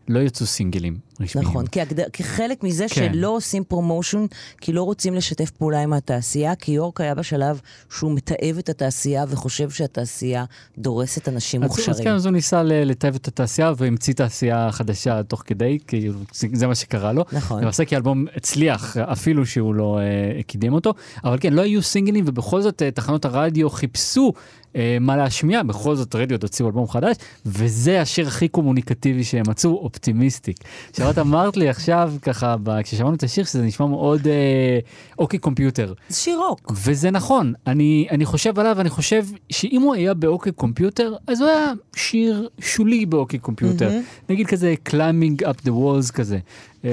לא יצאו סינגלים רשמיים. נכון, כהגד... כחלק מזה כן. שלא עושים promotion, כי לא רוצים לשתף פעולה עם התעשייה, כי יורק היה בשלב שהוא מתעב את התעשייה וחושב שהתעשייה דורסת אנשים אז, אז מוכשרים. כן, אז הוא ניסה ל- לטייב את התעשייה והמציא תעשייה חדשה תוך כדי, כאילו זה, זה מה שקרה לו. נכון. למעשה כי האלבום הצליח, אפילו שהוא לא אה, קידם אותו. אבל כן, לא היו סינגלים ובכל זאת אה, תחנות הרדיו חיפשו אה, מה להשמיע, בכל זאת רדיוהד הוציאו אלבום חדש, וזה השיר הכי קומוניקטיבי שהם מצאו, Optimistic. עכשיו את אמרת לי עכשיו, ככה, ב- כששמענו את השיר, שזה נשמע מאוד אה, OK Computer. זה שיר רוק. וזה נכון, אני, אני חושב עליו, אני חושב שאם הוא היה ב OK Computer, אז הוא היה שיר שולי ב OK Computer. Mm-hmm. נגיד כזה climbing up the walls כזה. אמ,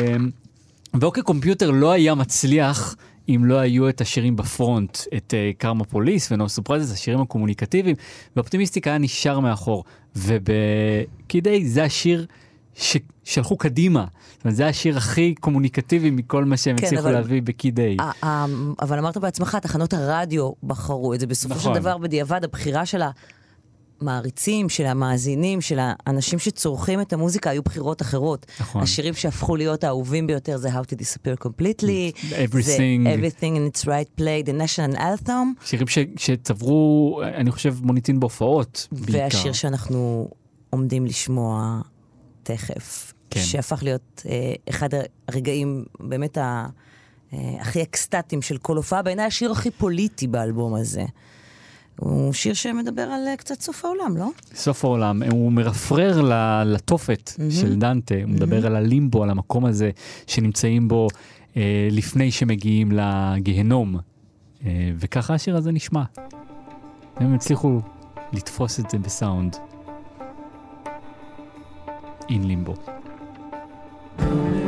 ו-OK Computer לא היה מצליח אם לא היו את השירים בפרונט, את Karma Police ו-No Surprises, השירים הקומוניקטיביים, ו-Optimistic היה נשאר מאחור. ובקיד איי זה השיר ששלחו קדימה. זאת אומרת, זה השיר הכי קומוניקטיבי מכל מה שהם כן, הצליחו אבל- להביא בקיד איי. ה- ה- אבל אמרת בעצמך, תחנות הרדיו בחרו את זה. בסופו נכון. של דבר, בדיעבד, הבחירה של המעריצים, של המאזינים, של האנשים שצורכים את המוזיקה, היו בחירות אחרות. נכון. השירים שהפכו להיות האהובים ביותר זה How to Disappear Completely, זה Everything. Everything in Its Right Place, The National Anthem, שירים ש, שצברו, אני חושב, מוניטין בהופעות בעיקר. והשיר שאנחנו עומדים לשמוע תכף, כן. שהפך להיות אה, אחד הרגעים באמת ה, אה, הכי אקסטטיים של כל הופעה, בעיניי השיר הכי פוליטי באלבום הזה. הוא שיר שמדבר על אה, קצת סוף העולם, לא? סוף העולם, הוא מרפרר לתופת של דנטה, הוא מדבר על הלימבו, על המקום הזה שנמצאים בו אה, לפני שמגיעים לגיהנום. אה, וככה השיר הזה נשמע. הם הצליחו לתפוס את זה בסאונד. אין לימבו. I'm on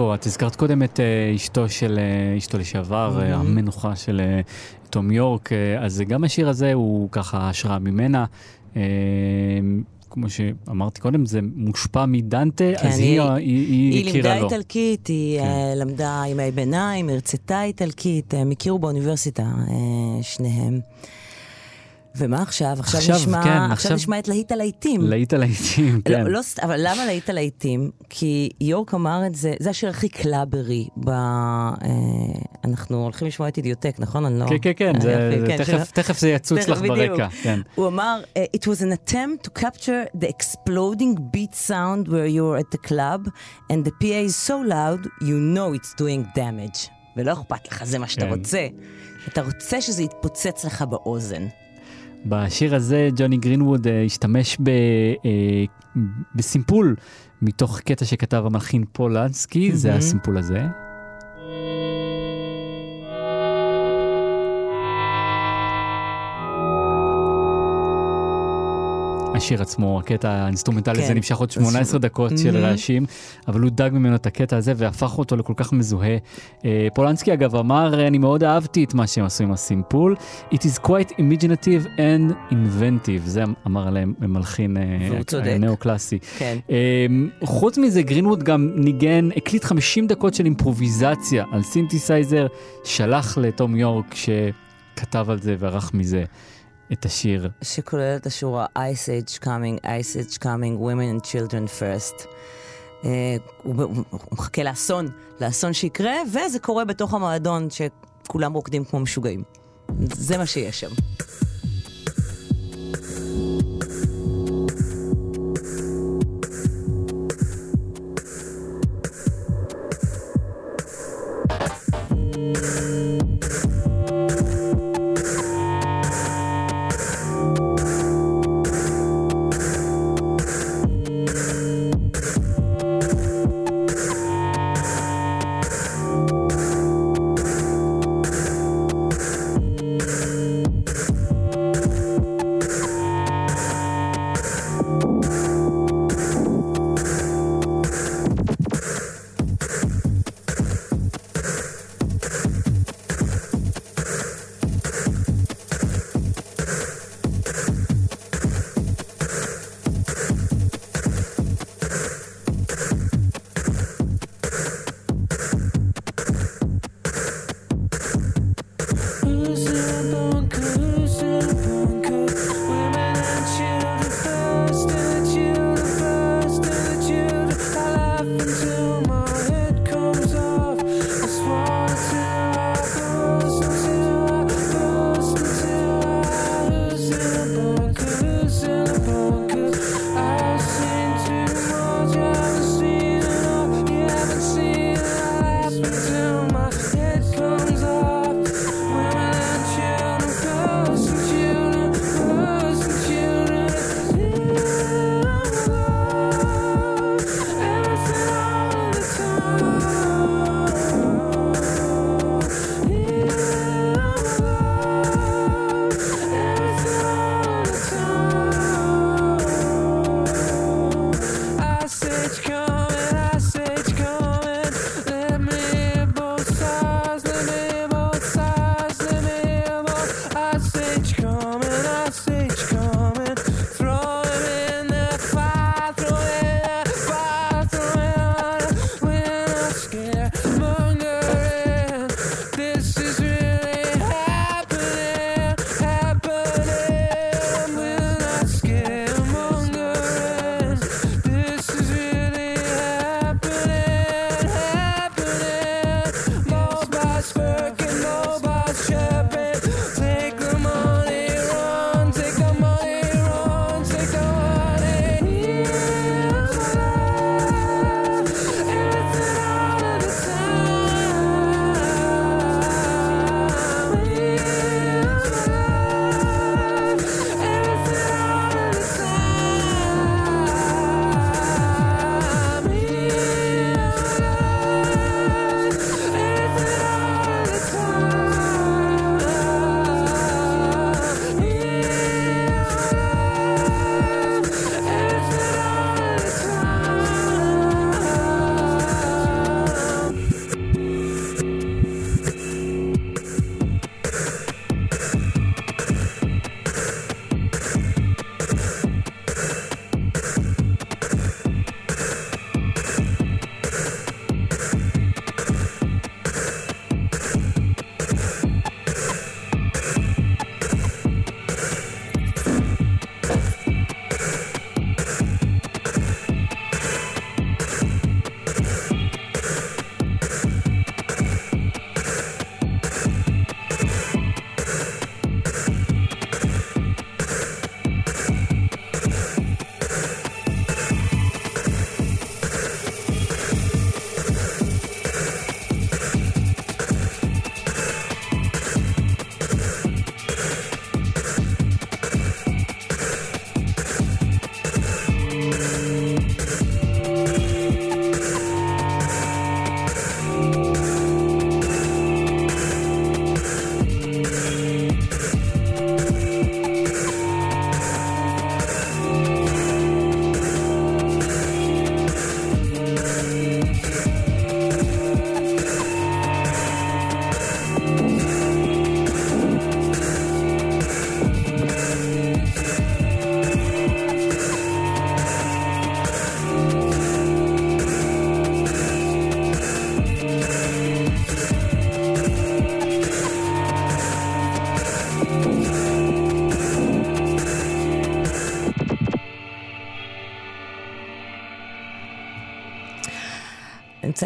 לימבו, את הזכרת קודם את אה, אשתו של, אה, אשתו לשעבר, אה, המנוחה של תום יורק, אז גם השיר הזה הוא ככה השראה ממנה. כמו שאמרתי קודם, זה מושפע מדנטה, כן, אז היא- היא, היא, היא, היא הכירה לימדה לו. איטלקית, היא כן. למדה ימי ביניים, הרצתה איטלקית, הם הכירו באוניברסיטה, שניהם. ומה עכשיו? עכשיו, עכשיו, נשמע, כן, עכשיו עכשיו- נשמע את להיט הלהיטים. להיט הלהיטים, כן. לא, לא, אבל למה להיט הלהיטים? כי יורק אמר את זה, זה השיר הכי קלאברי. ב, אה, אנחנו הולכים לשמוע את אידיוטק, נכון? אני לא... כן, כן, כן, אה, זה, יופי, זה כן, תכף, שלא- תכף זה יצוץ לך בדיוק. ברקע, כן. הוא אמר, אה, It was an attempt to capture the exploding beat sound where you're at the club, and the PA is so loud, you know it's doing damage. ולא אכפת לך, זה מה שאתה כן. רוצה. אתה רוצה שזה יתפוצץ לך באוזן. בשיר הזה ג'וני גרינווד אה, השתמש ב, אה, בסימפול מתוך קטע שכתב המלחין פול לנסקי, זה מהמם. הסימפול הזה. השיר עצמו, הקטע האינסטרומנטלי כן. הזה נמשך עוד 18 דקות של מהמם. רעשים, אבל הוא דג ממנו את הקטע הזה והפך אותו לכל כך מזוהה. אה, פול לנסקי אגב אמר, אני מאוד אהבתי את מה שהם עשו עם הסימפול. It is quite imaginative and inventive, זה אמר עליהם מלחין אה. נאו-קלאסי. כן. אמ, חוץ מזה, גרינווד גם ניגן, הקליט 50 דקות של אימפרוביזציה על סינתסייזר, שלח לתום יורק שכתב על זה וערך מזה את השיר. שכולל את השורה Ice Age coming, Ice Age coming, women and children first. אה, הוא הוא- הוא מחכה לאסון, לאסון שיקרה, וזה קורה בתוך המועדון שכולם רוקדים כמו משוגעים. זה מה שיש שם.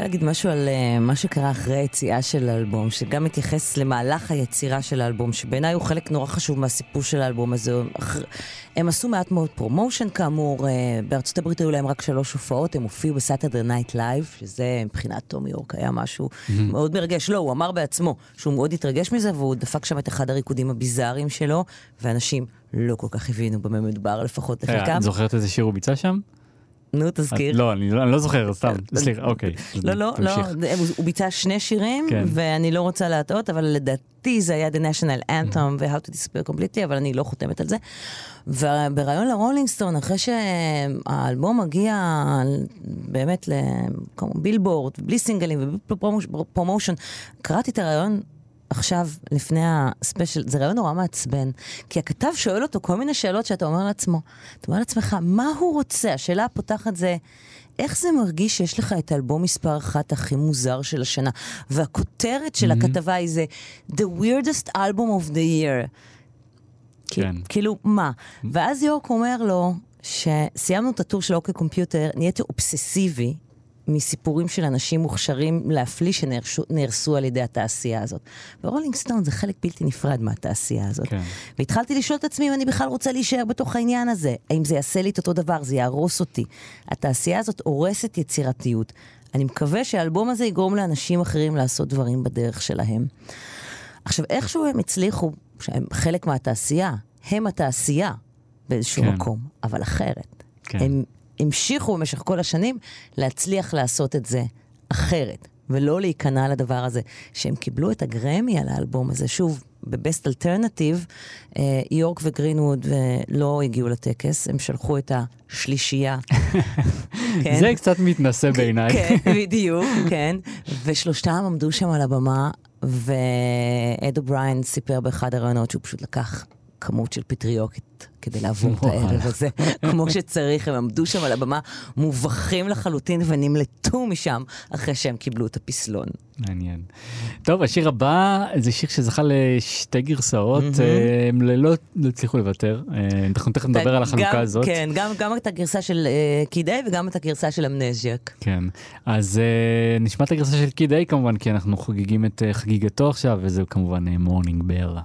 להגיד משהו על אה, מה שקרה אחרי היציאה של האלבום, שגם מתייחס למהלך היצירה של האלבום, שבעיניי הוא חלק נורא חשוב מהסיפור של האלבום הזה. אח... הם עשו מעט מאוד פרומושן כאמור, אה, בארצות הברית היו להם רק שלוש הופעות, הם הופיעו בסאטרדר נייט לייב, שזה מבחינת תום יורק היה משהו מאוד מרגש. לא, הוא אמר בעצמו שהוא מאוד התרגש מזה, והוא דפק שם את אחד הריקודים הביזאריים שלו, ואנשים לא כל כך הבינו במה מדובר, לפחות לחלקם. אה, את זוכרת איזה שיר הוא ביצע שם? נו, תזכיר. לא, אני לא לא זוכר, סתם, סליחה, אוקיי. לא, לא, לא, הוא ביצע שני שירים, כן. ואני לא רוצה להטעות, אבל לדעתי זה היה The National Anthem ו-How to Disappear Completely, אבל אני לא חותמת על זה. ובריאיון לרולינג סטון, אחרי שהאלבום מגיע באמת לבילבורד, בלי סינגלים ובלי פרומושן, קראתי את הריאיון עכשיו, לפני הספיישל, זה ריאיון נורא מעצבן, כי הכתב שואל אותו כל מיני שאלות שאתה אומר לעצמו, אתה אומר לעצמך, מה הוא רוצה? השאלה הפותחת זה, איך זה מרגיש שיש לך את האלבום מספר אחת הכי מוזר של השנה? והכותרת של הכתבה היא זה, The weirdest album of the year. כן. כאילו, מה? ואז יורק אומר לו, שסיימנו את הטור של אוקיי קומפיוטר, נהייתי אובססיבי מסיפורים של אנשים מוכשרים להפליא שנהרסו על ידי התעשייה הזאת. ורולינג סטון זה חלק בלתי נפרד מהתעשייה הזאת. כן. והתחלתי לשאול את עצמי אם אני בכלל רוצה להישאר בתוך העניין הזה. האם זה יעשה לי את אותו דבר, זה יהרוס אותי. התעשייה הזאת הורסת יצירתיות. אני מקווה שהאלבום הזה יגרום לאנשים אחרים לעשות דברים בדרך שלהם. עכשיו, איכשהו הם הצליחו, שהם חלק מהתעשייה, הם התעשייה באיזשהו כן. מקום, אבל אחרת. כן. הם המשיכו במשך כל השנים להצליח לעשות את זה אחרת, ולא להיכנע לדבר הזה. שהם קיבלו את הגרמי על האלבום הזה, שוב, ב-Best Alternative, אה, יורק וגרינווד אה, לא הגיעו לטקס, הם שלחו את השלישייה. כן? זה קצת מתנשא בעיניי. כן, בדיוק, כן. ושלושתם עמדו שם על הבמה, ואד אובריין סיפר באחד הראיונות שהוא פשוט לקח כמות של פטריות כדי לעבור את. הערב הזה, כמו שצריך. הם עמדו שם על הבמה מובכים לחלוטין ונמלטו משם אחרי שהם קיבלו את הפסלון. מעניין. טוב, השיר הבא זה שיר שזכה לשתי גרסאות, אה, הם לא לא הצליחו לוותר. אה, אנחנו תכף נדבר על החלוקה הזאת. כן, גם, את הגרסה של אה, קיד איי וגם את הגרסה של אמנזיאק. כן, אז נשמע את הגרסה של קיד איי כמובן, כי אנחנו חוגגים את חגיגתו עכשיו, וזה כמובן Morning Bell.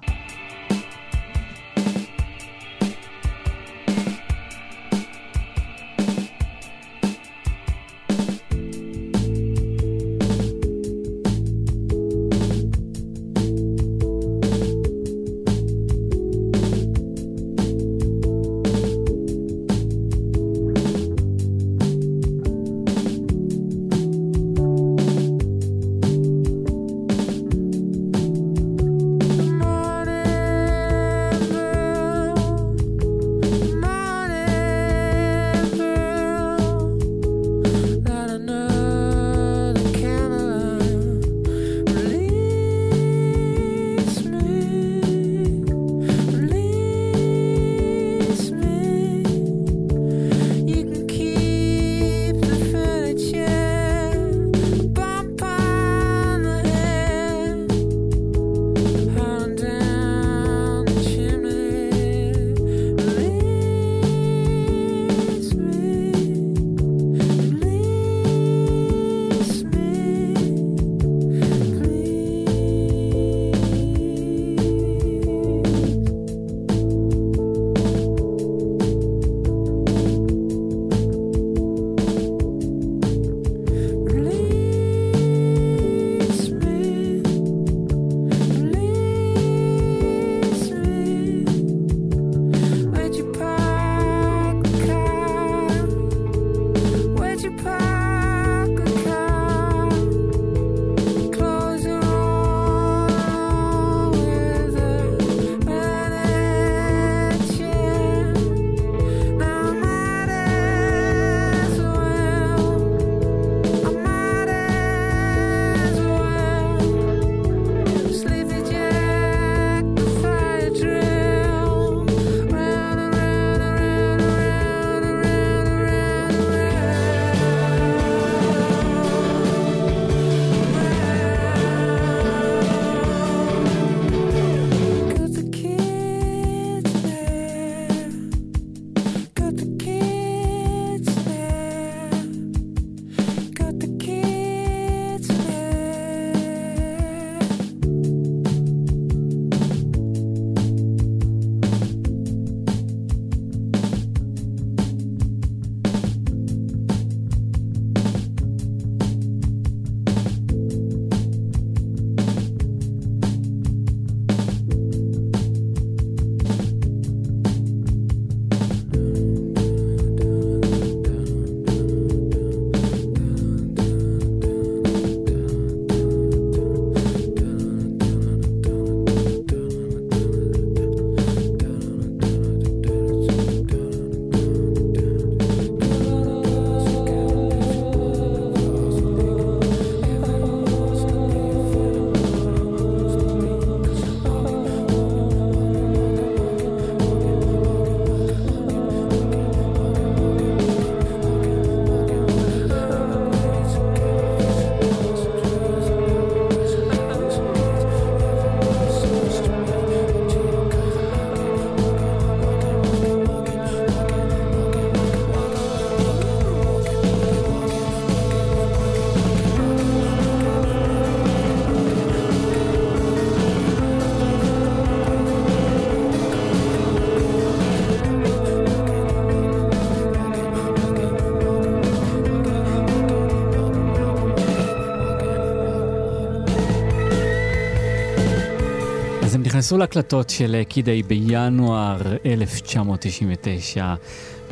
נכנסו להקלטות של קידיי בינואר 1999.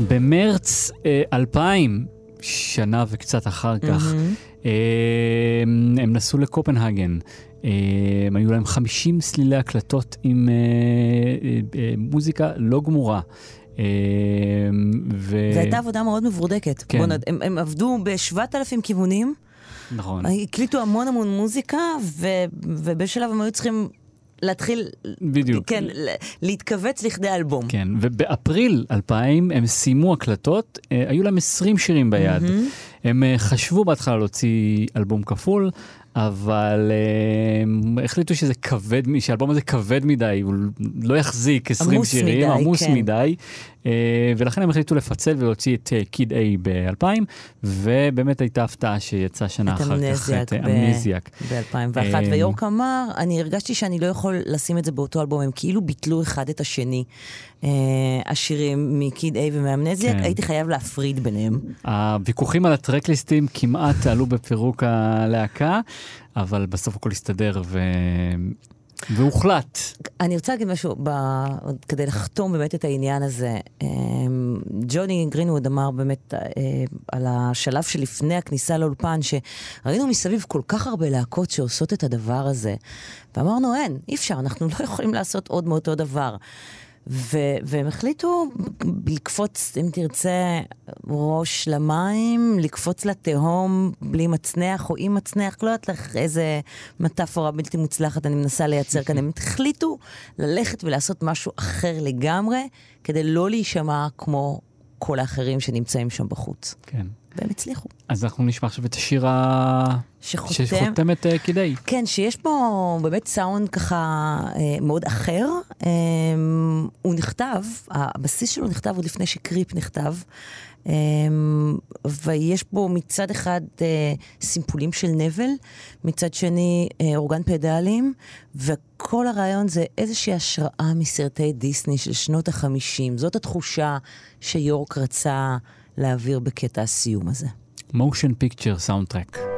במרץ אה, 2000, שנה וקצת אחר כך, אה, הם נסעו לקופנהגן. אה, היו להם 50 סלילי הקלטות עם אה, אה, אה, מוזיקה לא גמורה. אה, ו... זו הייתה עבודה מאוד מבורדקת. כן. בוא נד... הם, הם עבדו ב-7,000 כיוונים, נכון. הקליטו המון המון מוזיקה, ו... ובשלב הם היו צריכים להתחיל, בדיוק. כן, להתכווץ לכדי אלבום. כן, ובאפריל 2000 הם סיימו הקלטות, אה, היו להם 20 שירים ביד. הם אה, חשבו בהתחלה להוציא אלבום כפול, אבל אה, הם החליטו שזה כבד, שהאלבום הזה כבד מדי, הוא לא יחזיק 20 עמוס שירים, מדי, עמוס כן. מדי, ולכן הם החליטו לפצל ולהוציא את קיד איי ב-2000, ובאמת הייתה הפתעה שיצא שנה אחר כך, את ב- אמנזיאק. ב-2001, אמ, ויורק אמר, אני הרגשתי שאני לא יכול לשים את זה באותו אלבום, הם כאילו ביטלו אחד את השני. אה, השירים מקיד איי ומאמנזיאק, כן. הייתי חייב להפריד ביניהם. הוויכוחים על הטרקליסטים כמעט עלו בפירוק הלהקה, אבל בסוף הכל הסתדר ו... והוחלט. אני רוצה להגיד משהו, ב... כדי לחתום באמת את העניין הזה. אמ, ג'וני גרינווד אמר באמת אה, על השלב שלפני הכניסה לאולפן, שראינו מסביב כל כך הרבה להקות שעושות את הדבר הזה, ואמרנו, אין, אי אפשר, אנחנו לא יכולים לעשות עוד מאותו דבר. ו- והם החליטו לקפוץ, אם תרצה, ראש למים, לקפוץ לתהום בלי מצנח או עם מצנח, לא יודעת לך איזה מטאפורה בלתי מוצלחת אני מנסה לייצר כאן. הם החליטו ללכת ולעשות משהו אחר לגמרי, כדי לא להישמע כמו כל האחרים שנמצאים שם בחוץ. כן. והם הצליחו. אז אנחנו נשמע עכשיו את השיר ה... שחותם, את אה, קידי. כן, שיש בו באמת סאונד ככה אה, מאוד אחר. אה, הוא נכתב, הבסיס שלו נכתב עוד לפני שקריפ נכתב. אה, ויש בו מצד אחד אה, סימפולים של נבל, מצד שני אורגן פדלים, וכל הרעיון זה איזושהי השראה מסרטי דיסני של שנות החמישים. זאת התחושה שיורק רצה להעביר בקטע הסיום הזה. מושן פיקצ'ר סאונדטרק. Red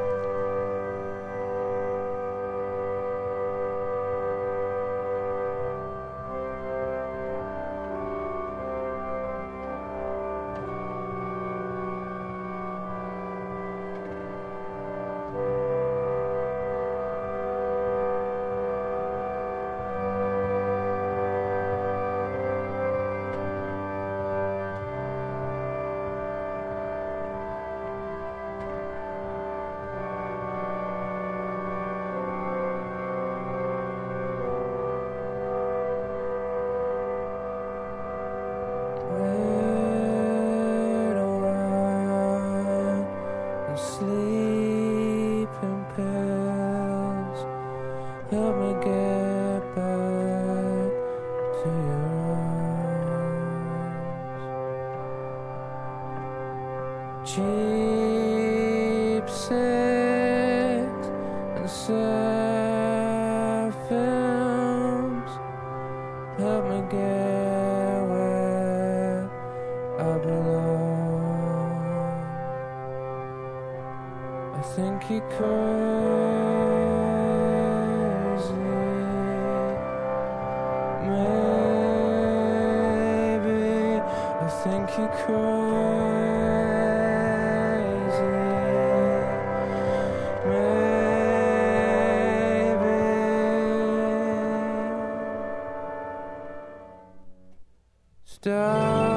stars.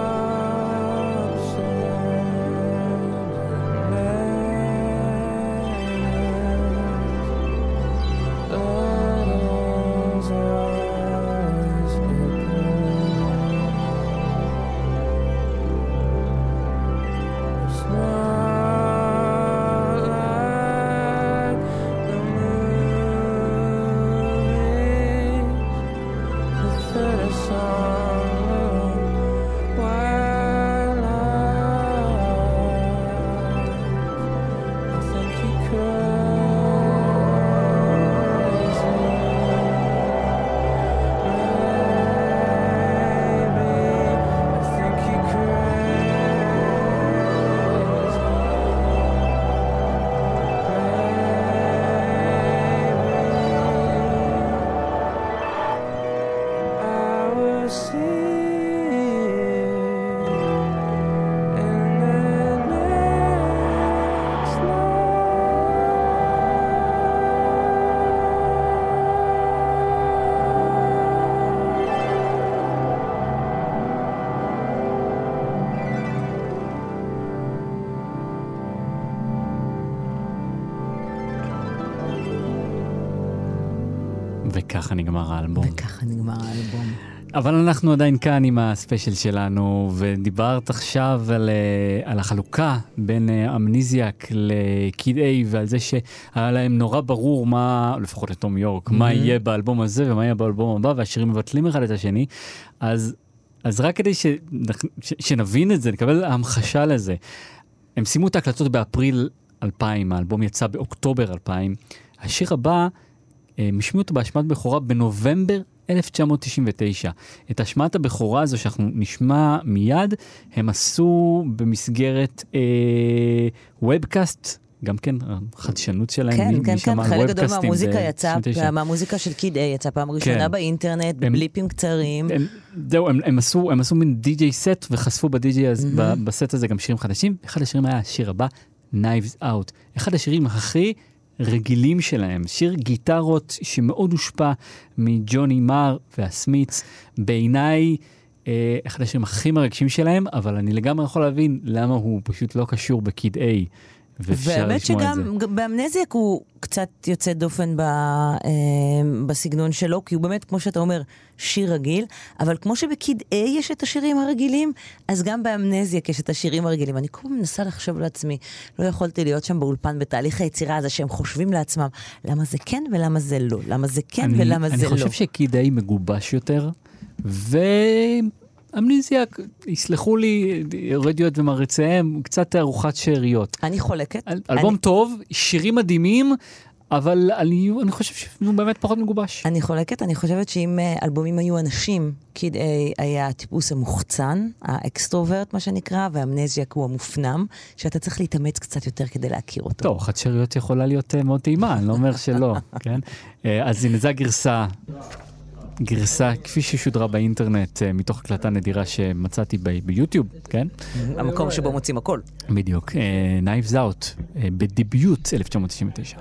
וככה נגמר האלבום. וככה נגמר האלבום. אבל אנחנו עדיין כאן עם הספיישל שלנו, ודיברת עכשיו על, אה, על החלוקה בין אה, אמניזיאק לקיד איי, ועל זה שהיה להם נורא ברור מה, לפחות לתום יורק, mm-hmm. מה יהיה באלבום הזה ומה יהיה באלבום הבא, והשירים מבטלים אחד את השני. אז, אז רק כדי ש, ש, שנבין את זה, נקבל המחשה לזה. הם סיימו את ההקלטות באפריל 2000, האלבום יצא באוקטובר 2000. השיר הבא, הם השמיעו אותו בהשמעת בכורה בנובמבר 1999. את השמעת הבכורה הזו שאנחנו נשמע מיד, הם עשו במסגרת אה, ובקאסט. גם כן, החדשנות שלהם, כן, מי, כן, מי כן, חלק גדול מהמוזיקה יצא, 99. מהמוזיקה של קיד איי יצא פעם ראשונה כן. באינטרנט, הם- בבליפים קצרים. זהו, הם, הם, עשו, הם עשו מין די.ג'יי סט וחשפו בדי.ג'יי. ב- בסט הזה גם שירים חדשים. אחד השירים היה השיר הבא, Knives Out. אחד השירים הכי רגילים שלהם, שיר גיטרות שמאוד הושפע מג'וני מר והסמיץ. בעיניי, אה, אחד השירים הכי מרגשים שלהם, אבל אני לגמרי יכול להבין למה הוא פשוט לא קשור בקיד איי. והאמת. שגם גם באמנזיאק הוא קצת יוצא דופן ב, אה, בסגנון שלו, כי הוא באמת, כמו שאתה אומר, שיר רגיל, אבל כמו שבקיד A יש את השירים הרגילים, אז גם באמנזיאק יש את השירים הרגילים. אני כל הזמן מנסה לחשוב לעצמי, לא יכולתי להיות שם באולפן בתהליך היצירה הזה, שהם חושבים לעצמם, למה זה כן ולמה זה לא, למה זה כן אני, ולמה אני זה לא. חושב שקיד איי מגובש יותר, ואמניזיאק, יסלחו לי, רדיואט ומעריציהם, קצת ארוחת שאריות. אני חולקת. אל- אלבום אני, טוב, שירים מדהימים, אבל אני, אני חושב שהוא באמת פחות מגובש. אני חולקת, אני חושבת שאם אה, אלבומים היו אנשים, קיד A היה הטיפוס המוחצן, ה-extrovert מה שנקרא, ואמנזיאק הוא המופנם, שאתה צריך להתאמץ קצת יותר כדי להכיר אותו. טוב, ארוחת שאריות יכולה להיות אה, מאוד טעימה, אני לא אומר שלא, כן? אה, אז הנה, זו הגרסה. גרסה כפי ששודרה באינטרנט אה, מתוך הקלטה נדירה שמצאתי ביוטיוב, כן? המקום שבו מוצאים הכל. בדיוק, אה, Knives Out, אה, ב-debut 1999.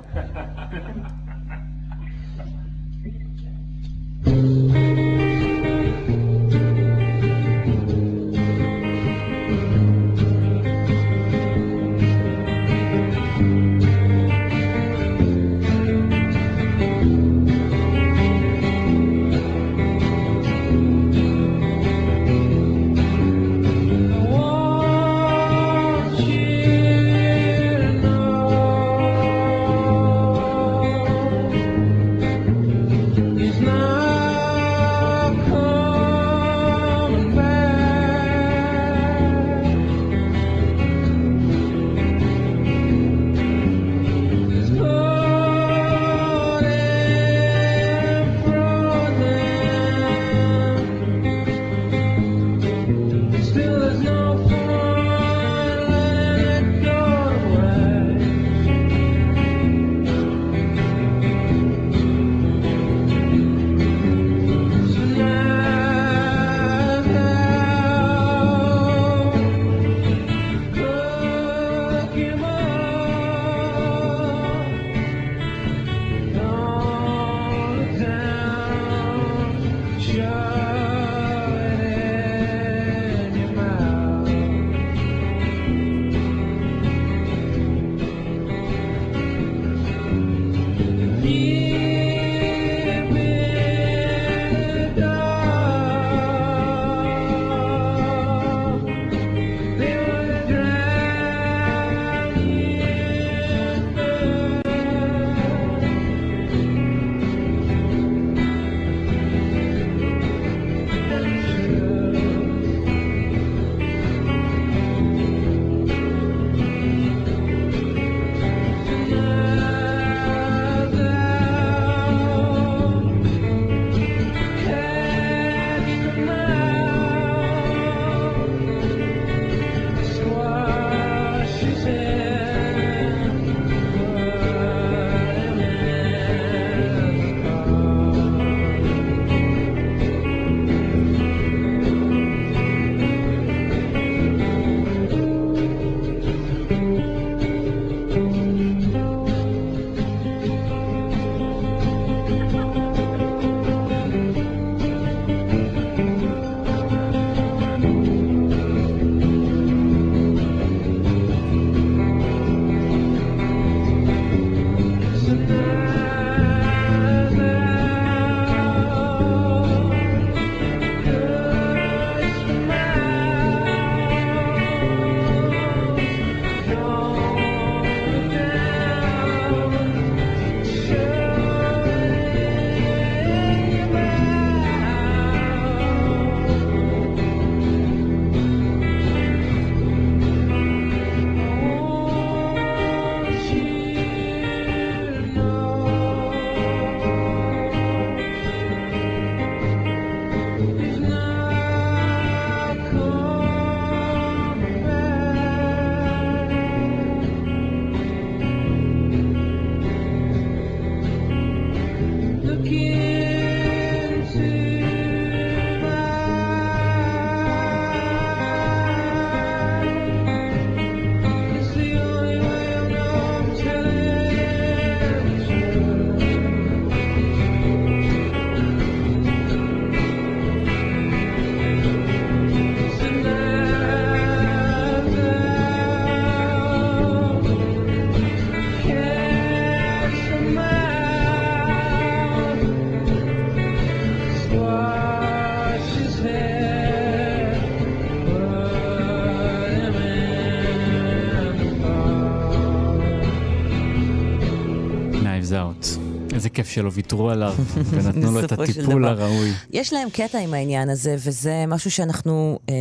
שלו, ויתרו עליו, ונתנו לו את הטיפול. הראוי. יש להם קטע עם העניין הזה, וזה משהו שאנחנו, אה,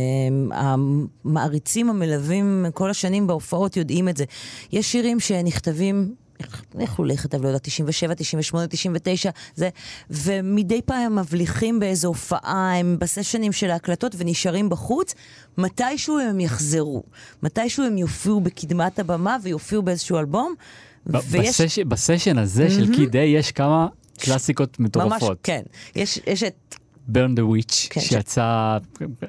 המעריצים המלווים כל השנים בהופעות יודעים את זה. יש שירים שנכתבים... איך יכלו להיכתב, לא יודעת, 97, 98, 99, זה, ומדי פעם הם מבליחים באיזו הופעה, הם בסשנים של ההקלטות ונשארים בחוץ, מתישהו הם יחזרו. מתישהו הם יופיעו בקדמת הבמה ויופיעו באיזשהו אלבום, ב- בסש- בסשן הזה של קיד איי יש כמה קלאסיקות ממש, מטורפות. כן. יש, יש את Witch, כן, ש- שיצא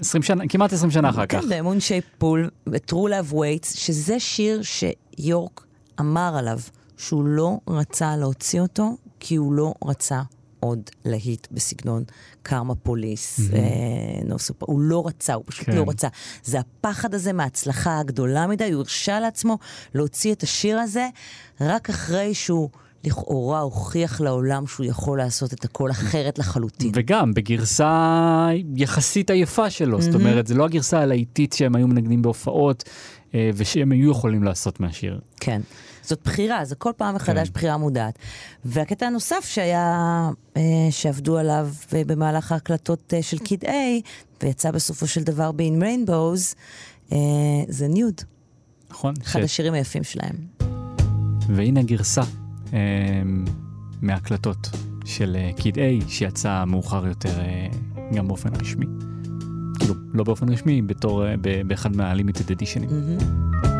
20 שנה, כמעט 20 שנה אחר כך. כן, ב-A Moon Shaped Pool, ו-True Love Waits, שזה שיר שיורק אמר עליו שהוא לא רצה להוציא אותו, כי הוא לא רצה עוד להיט בסגנון Karma Police, אה, No Sur, הוא לא רצה, הוא פשוט כן. לא רצה. זה הפחד הזה מההצלחה הגדולה מדי, הוא הרשה לעצמו להוציא את השיר הזה רק אחרי שהוא לכאורה הוכיח לעולם שהוא יכול לעשות את הכל אחרת לחלוטין. וגם בגרסה יחסית עייפה שלו, זאת אומרת, זה לא הגרסה הלהיטית שהם היו מנגנים בהופעות, אה, ושהם היו יכולים לעשות מהשיר. כן. זאת בחירה, זה כל פעם מחדש כן. בחירה מודעת. והקטע הנוסף שהיה, אה, שעבדו עליו אה, במהלך ההקלטות אה, של קיד איי, ויצא בסופו של דבר ב-In Rainbows, זה ניוד, נכון? אחד ש- השירים היפים שלהם. והנה הגרסה אה, מההקלטות של קיד איי, שיצא מאוחר יותר גם באופן רשמי. כאילו, לא באופן רשמי, בתור, באחד מהלימיטד אדישנים. Don't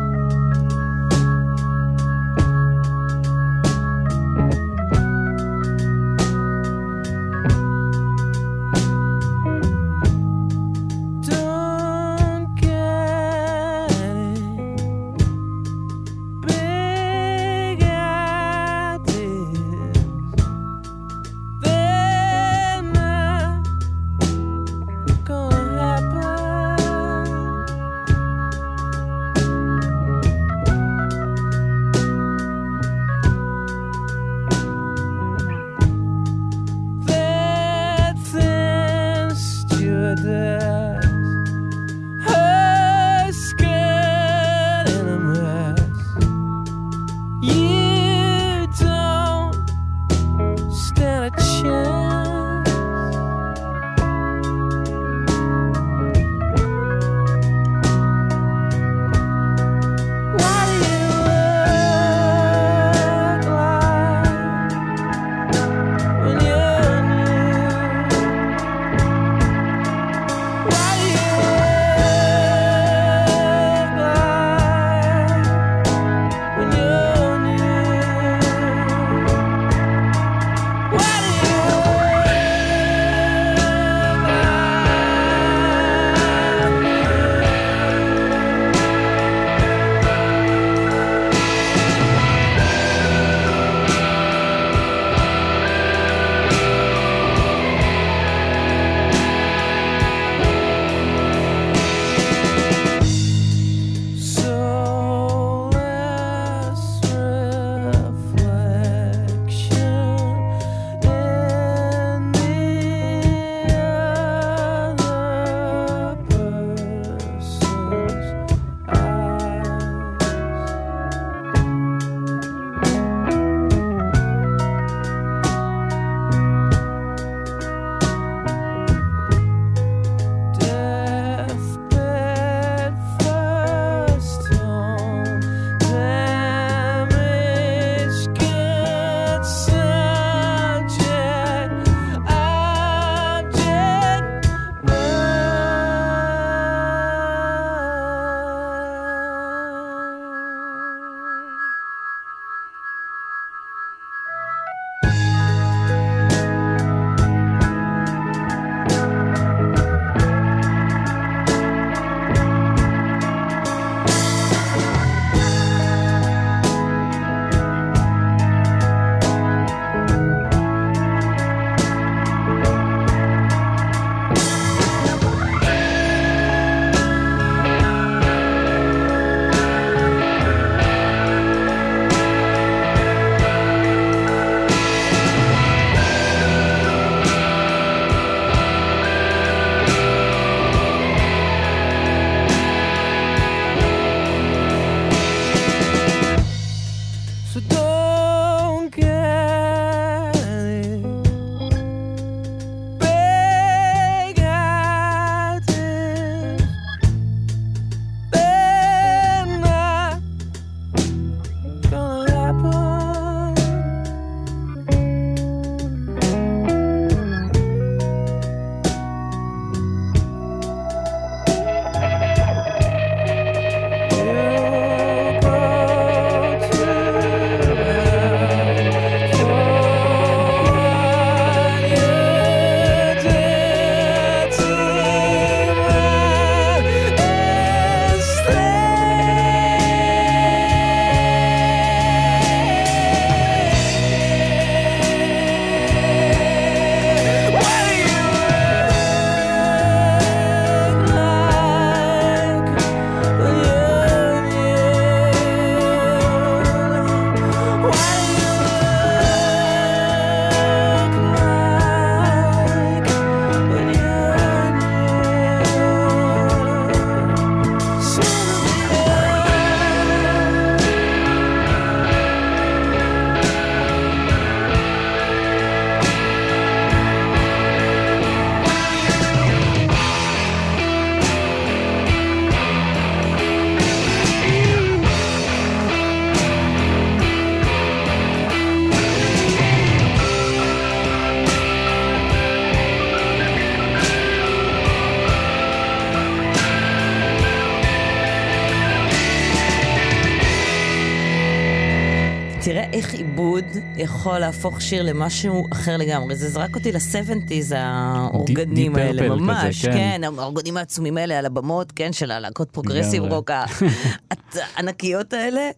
יכול להפוך שיר למשהו אחר לגמרי. זה זרק אותי ל-70's האורגנים האלה, Purple כזה, ממש, כן. כן, האורגנים העצומים האלה על הבמות, כן, של הלהקות פרוגרסיב. רוק הענקיות האלה,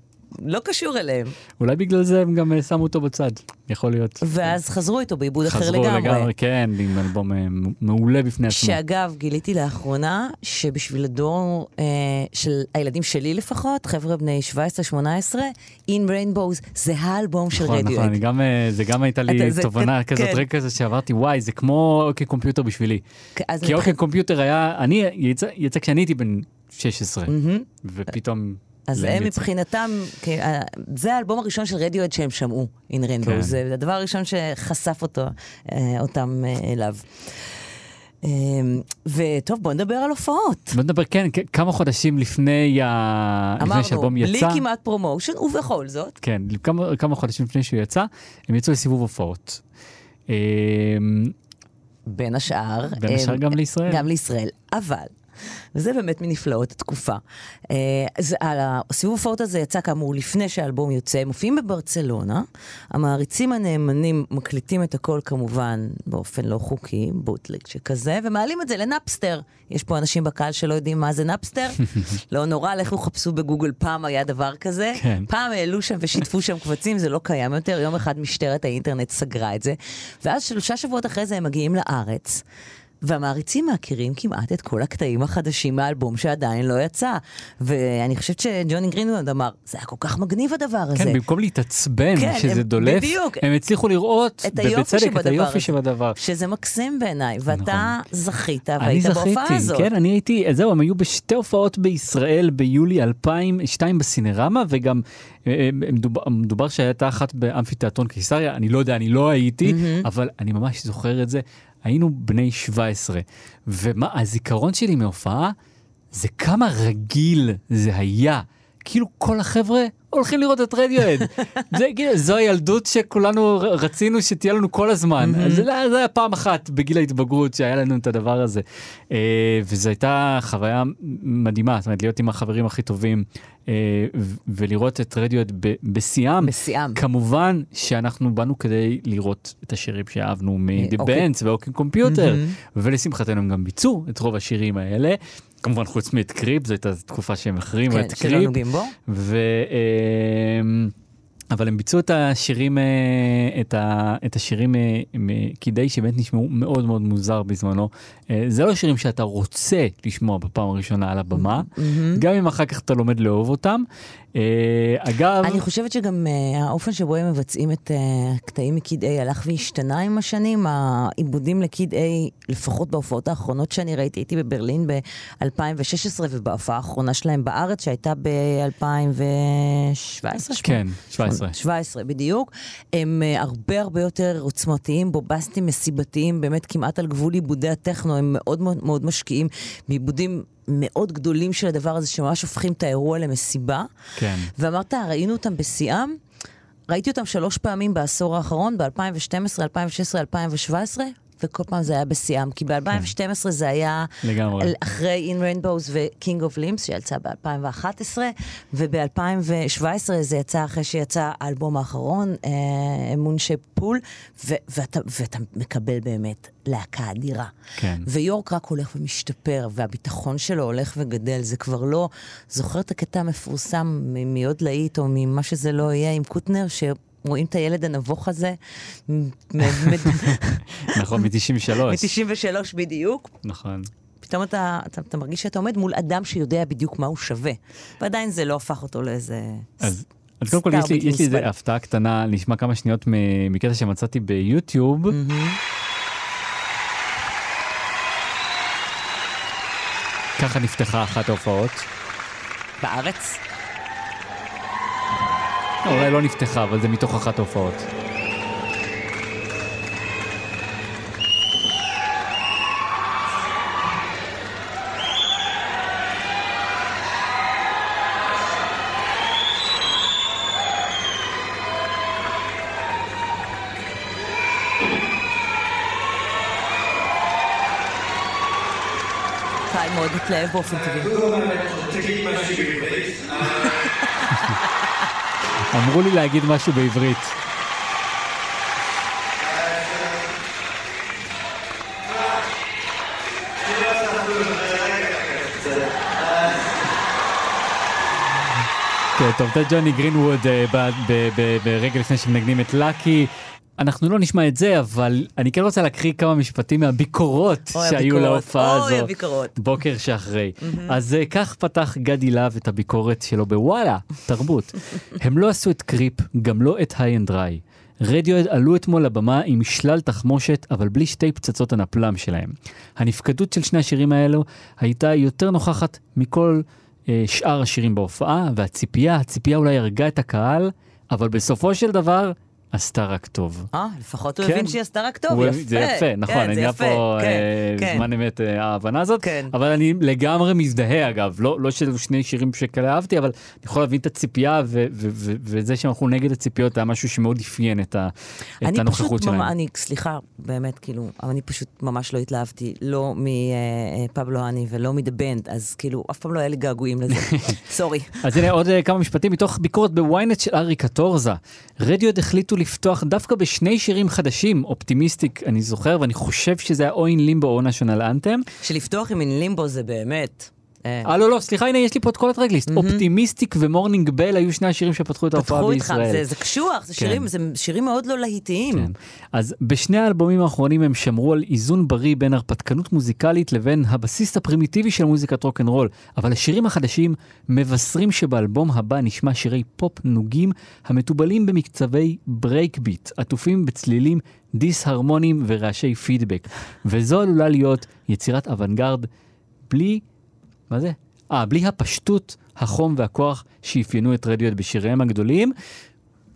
לא קשור אליהם. אולי בגלל זה הם גם אה, שמו אותו בצד, יכול להיות. ואז חזרו איתו בעיבוד אחר חזרו לגמרי. לגמרי, כן, עם אלבום אה, מעולה בפני עצמו. שאגב, גיליתי לאחרונה שבשביל הדור אה, של הילדים שלי לפחות, חבר'ה בני 17-18, In Rainbows זה האלבום של נכון, נכון, רדיואט. אני גם, אה, זה גם הייתה לי אתה- זה- תובנה כן. כזאת רגע כזה שעברתי, וואי, זה כמו אוקיי קומפיוטר בשבילי. כי אוקיי קומפיוטר היה, אני יצא, יצא כשאני הייתי בן 16, ופתאום... אז הם. מבחינתם, זה האלבום הראשון של רדיואט שהם שמעו, In Rainbows, כן. זה הדבר הראשון שחשף אותו, אה, אותם אה, אליו. אה, וטוב, בוא נדבר על הופעות. בוא נדבר, כן, כמה חודשים לפני ה- לפני אמרנו, שהאלבום בלי יצא. כמעט פרומושן, ובכל זאת, כן, כמה, כמה חודשים לפני שהוא יצא, הם יצאו לסיבוב הופעות. בין השאר, בין השאר גם לישראל. גם לישראל, אבל, וזה באמת מנפלאות התקופה. אה, הסיבוב הופעות הזה יצא כאמור לפני שהאלבום יוצא, הם מופיעים בברצלונה, המעריצים הנאמנים מקליטים את הכל כמובן באופן לא חוקי, bootleg שכזה, ומעלים את זה לנאפסטר. יש פה אנשים בקהל שלא יודעים מה זה נאפסטר, לא נורא, לכו חפשו בגוגל, פעם היה דבר כזה. כן. פעם העלו שם ושיתפו שם קבצים, זה לא קיים יותר, יום אחד משטרת האינטרנט סגרה את זה, ואז שלושה שבועות אחרי זה הם מגיעים לארץ. והמעריצים מכירים כמעט את כל הקטעים החדשים מהאלבום שעדיין לא יצא. ואני חושבת שג'וני גרינווד אמר, זה היה כל כך מגניב הדבר הזה. כן, במקום להתעצבן כן, שזה הם- דולף, בדיוק. הם הצליחו לראות, ובצדק, את היופי. שבדבר. שזה מקסים בעיניי, ואתה זכית אני והיית בהופעה זכיתי, הזאת. כן, אני הייתי, זהו, הם היו בשתי הופעות בישראל ביולי 2000, שתיים בסינרמה, וגם אה, אה, מדובר, מדובר שהייתה אחת באמפיתיאטרון קיסריה, אני לא יודע, אני לא הייתי, אבל אני ממש זוכר את זה. היינו בני 17, ומה, הזיכרון שלי מהופעה, זה כמה רגיל זה היה. כאילו כל החבר'ה הולכים לראות את רדיואד. זה כאילו, זו הילדות שכולנו רצינו שתהיה לנו כל הזמן. אז זה, זה היה פעם אחת בגיל ההתבגרות שהיה לנו את הדבר הזה. אה, וזו הייתה חוויה מדהימה, זאת אומרת, להיות עם החברים הכי טובים אה, ולראות את רדיואד בשיאם. בשיאם. כמובן שאנחנו באנו כדי לראות את השירים שאהבנו מ-The אוקיי. Bands ואוקי קומפיוטר, ולשמחתנו הם גם ביצעו את רוב השירים האלה. כמובן חוץ מאת קריפ, זו הייתה תקופה שהם החרימו כן, את קריפ. נוגעים בו. ו... אמ, אבל הם ביצעו את השירים, אה, את, ה, את השירים אה, כדי שבאמת נשמעו מאוד מאוד מוזר בזמנו. אה, זה לא שירים שאתה רוצה לשמוע בפעם הראשונה על הבמה, גם אם אחר כך אתה לומד לאהוב אותם. אה, אגב, אני חושבת שגם uh, האופן שבו הם מבצעים את uh, קטעים מקיד A הלך והשתנה עם השנים. העיבודים לקיד A, לפחות בהופעות האחרונות שאני ראיתי, הייתי בברלין ב-2016 ובהופעה האחרונה שלהם בארץ, שהייתה ב-2017? כן, 17. 17 בדיוק. הם uh, הרבה הרבה יותר עוצמתיים, בובסטיים, מסיבתיים, באמת כמעט על גבול עיבודי הטכנו, הם מאוד מאוד, מאוד משקיעים בעיבודים מאוד גדולים של הדבר הזה, שממש הופכים את האירוע למסיבה. כן. ואמרת, ראינו אותם בשיאם? ראיתי אותם שלוש פעמים בעשור האחרון, ב-2012, 2016, 2017, וכל פעם זה היה בשיאם. כי ב-2012 זה היה לגמרי. אחרי In Rainbows ו-King of Limbs, שיצא ב-2011, וב-2017 זה יצא אחרי שיצא האלבום האחרון, אמון שפול, ואתה, ואתה מקבל באמת להקה אדירה. כן. ויורק רק הולך ומשתפר, והביטחון שלו הולך וגדל. זה כבר לא... זוכר את הקטע המפורסם מעוד להיט, או ממה שזה לא יהיה, עם קוטנר, שרואים את הילד הנבוך הזה, נכון, מ-93. מ-93 בדיוק. נכון. פתאום אתה, אתה, אתה מרגיש שאתה עומד מול אדם שיודע בדיוק מה הוא שווה. ועדיין זה לא הפך אותו לאיזה... אז, אז קודם כל יש לי, יש לי איזה הפתעה קטנה, נשמע כמה שניות מקטע שמצאתי ביוטיוב. ככה נפתחה אחת ההופעות. בארץ? לא, אולי לא נפתחה, אבל זה מתוך אחת ההופעות. חי מאוד באופן טבעי. אמרו לי להגיד משהו בעברית. כן, טוב, זה ג'וני גרינווד אה, ברגע לפני שמנגנים את לקי. אנחנו לא נשמע את זה, אבל אני כן רוצה להקריא כמה משפטים מהביקורות אוי, שהיו הביקורת. להופעה אוי, הזו. הביקורות. בוקר שאחרי. אז אה, כך פתח גדי להב את הביקורת שלו בוואלה, תרבות. הם לא עשו את Creep, גם לא את High and Dry. Radiohead עלו אתמול לבמה עם שלל תחמושת, אבל בלי שתי פצצות הנפלם שלהם. הנפקדות של שני השירים האלו הייתה יותר נוכחת מכל אה, שאר השירים בהופעה, והציפייה, הציפייה אולי הרגה את הקהל, אבל בסופו של דבר עשתה רק טוב. אה, לפחות הוא כן. הבין שהיא עשתה רק טוב, הוא- יפה. זה יפה, נכון, כן, היה יפה, פה כן, אה, כן. זמן אמת אה, ההבנה הזאת, כן. אבל אני לגמרי מזדהה אגב, לא לא של שני שירים שכאלה אהבתי, אבל אני יכול להבין את הציפייה ו- ו- ו- וזה שאנחנו נגד הציפיות היה משהו שמאוד אפיין את ה- את אני הנוכחות פשוט, שלהם. אני, סליחה, באמת, כאילו, אבל אני פשוט ממש לא התלהבתי, לא מ-Pablo Honey ולא מ-The Bends, אז כאילו, אף פעם לא היה לי געגועים לזה. Sorry. אז הנה עוד אה, כמה משפטים מתוך ביקורת ב-ynet של ארי קטורזה. רדיוד החליטו לפתוח דווקא בשני שירים חדשים, Optimistic אני זוכר, ואני חושב שזה היה או In Limbo או National Anthem. שלפתוח עם In Limbo זה באמת... אה, לא לא סליחה הנה יש לי פה את כל ה-tracklist. Optimistic ו-Morning Bell היו שני השירים שפתחו את ההופעה בישראל. זה, קשוח, זה שירים, זה שירים מאוד לא להיטיים. כן. אז בשני האלבומים האחרונים הם שמרו על איזון בריא בין הרפתקנות מוזיקלית לבין הבסיס הפרימיטיבי של מוזיקת רוקנרול, אבל השירים החדשים מבשרים שבאלבום הבא נשמע שירי פופ נוגים המתובלים במקצבי breakbeat, עטופים בצלילים דיסהרמוניים ורעשי פידבק, וזו עלולה להיות יצירת אוונגרד בלי, מה זה? אה, בלי הפשטות, החום והכוח שאפיינו את רדיואט בשיריהם הגדולים.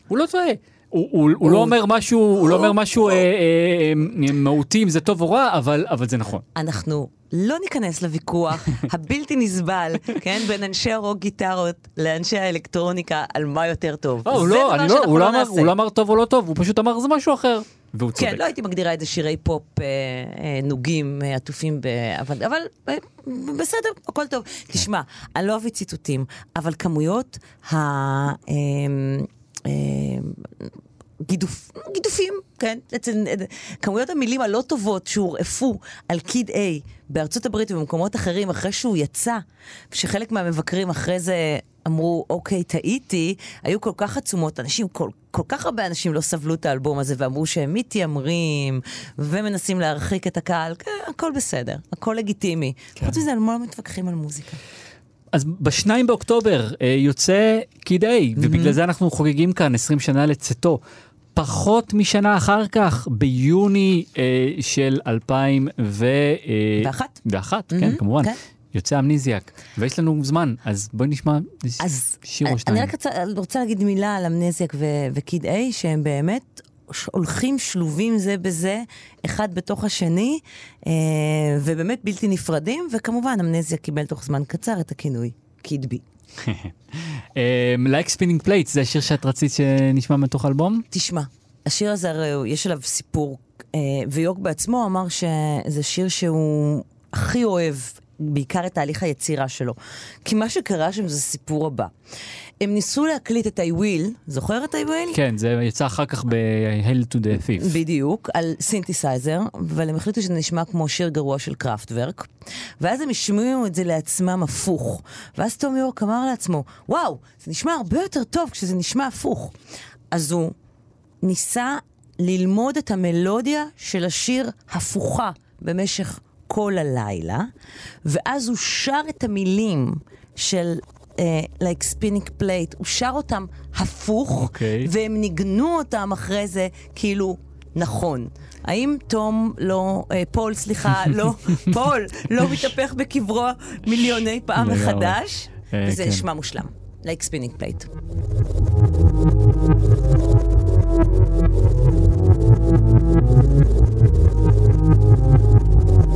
הוא לא טועה. הוא, הוא, הוא לא אומר משהו, הוא לא אומר משהו אה, אה, אה, מהותי אם זה טוב או רע, אבל, אבל זה נכון. אנחנו לא ניכנס לוויכוח הבלתי נסבל, כן, בין אנשי הרוק גיטרות לאנשי האלקטרוניקה על מה יותר טוב. לא, זה לא, דבר לא, שאנחנו לא לא נעשה. הוא לא אמר טוב או לא טוב, הוא פשוט אמר זה משהו אחר. והוא צודק. כן, לא הייתי מגדירה את זה שירי פופ אה, אה, נוגים, אה, עטופים ב... אבל, אבל אה, בסדר, הכל טוב. כן. תשמע, אני לא אוהב ציטוטים, אבל כמויות ה... אה, אה, גידוף, גידופים, כן? אצל, כמויות המילים הלא טובות שהורעפו על קיד A בארצות הברית ובמקומות אחרים אחרי שהוא יצא, שחלק מהמבקרים אחרי זה אמרו, אוקיי, טעיתי, היו כל כך עצומות, אנשים, כל, כל כך הרבה אנשים לא סבלו את האלבום הזה ואמרו שהם מתיימרים ומנסים להרחיק את הקהל, כן, הכל בסדר, הכל לגיטימי. כן. חוץ מזה, לא מתווכחים על מוזיקה. אז בשניים באוקטובר אה, יוצא קיד A, ובגלל זה אנחנו חוגגים כאן 20 שנה לצאתו. פחות משנה אחר כך, ביוני אה, של 2001, ואחת? כן, כמובן, כן. יוצא Amnesiac, ויש לנו זמן, אז בואי נשמע אז שיר או אני שניים. רק רוצה, רוצה להגיד מילה על Amnesiac ו- ו-Kid A, שהם באמת הולכים שלובים זה בזה, אחד בתוך השני, אה, ובאמת בלתי נפרדים, וכמובן Amnesiac קיבל תוך זמן קצר את הכינוי Kid B. Like Spinning Plates, זה השיר שאת רצית שנשמע מתוך אלבום? תשמע, השיר הזה הרי יש עליו סיפור, אה, ויורק בעצמו אמר שזה שיר שהוא הכי אוהב, בעיקר את תהליך היצירה שלו. כי מה שקרה שם זה סיפור הבא. הם ניסו להקליט את I will, זוכר את I will? כן, זה יצא אחר כך ב-Hail to the Thief. בדיוק, על סינתסייזר, אבל הם החליטו שזה נשמע כמו שיר גרוע של Kraftwerk, ואז הם השמיעו את זה לעצמם הפוך. ואז תום יורק אמר לעצמו, וואו, זה נשמע הרבה יותר טוב כשזה נשמע הפוך. אז הוא ניסה ללמוד את המלודיה של השיר הפוכה במשך כל הלילה, ואז הוא שר את המילים של אה, like spinning plate, הוא שר אותם הפוך, okay. והם ניגנו אותם אחרי זה כאילו נכון. האם תום לא, אה, פול, סליחה, לא, פול, לא מתהפך בקברו מיליוני פעם מחדש? אה, וזה כן. נשמע כן. מושלם, like spinning plate.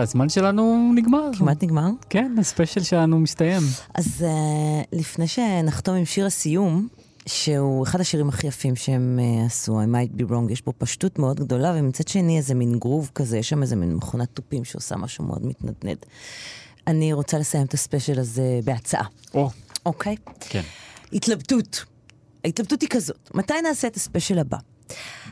וכן, והזמן שלנו נגמר. כמעט נגמר. כן, הספיישל שלנו מסתיים. אז uh, לפני שנחתום עם שיר הסיום, שהוא אחד השירים הכי יפים שהם uh, עשו, I might be wrong, יש בו פשטות מאוד גדולה, ומצד שני איזה מין גרוב כזה, יש שם איזה מין מכונת תופים שעושה משהו מאוד מתנדנד. אני רוצה לסיים את הספיישל הזה בהצעה, או, אוקיי? כן. התלבטות. ההתלבטות היא כזאת, מתי נעשה את הספיישל הבא?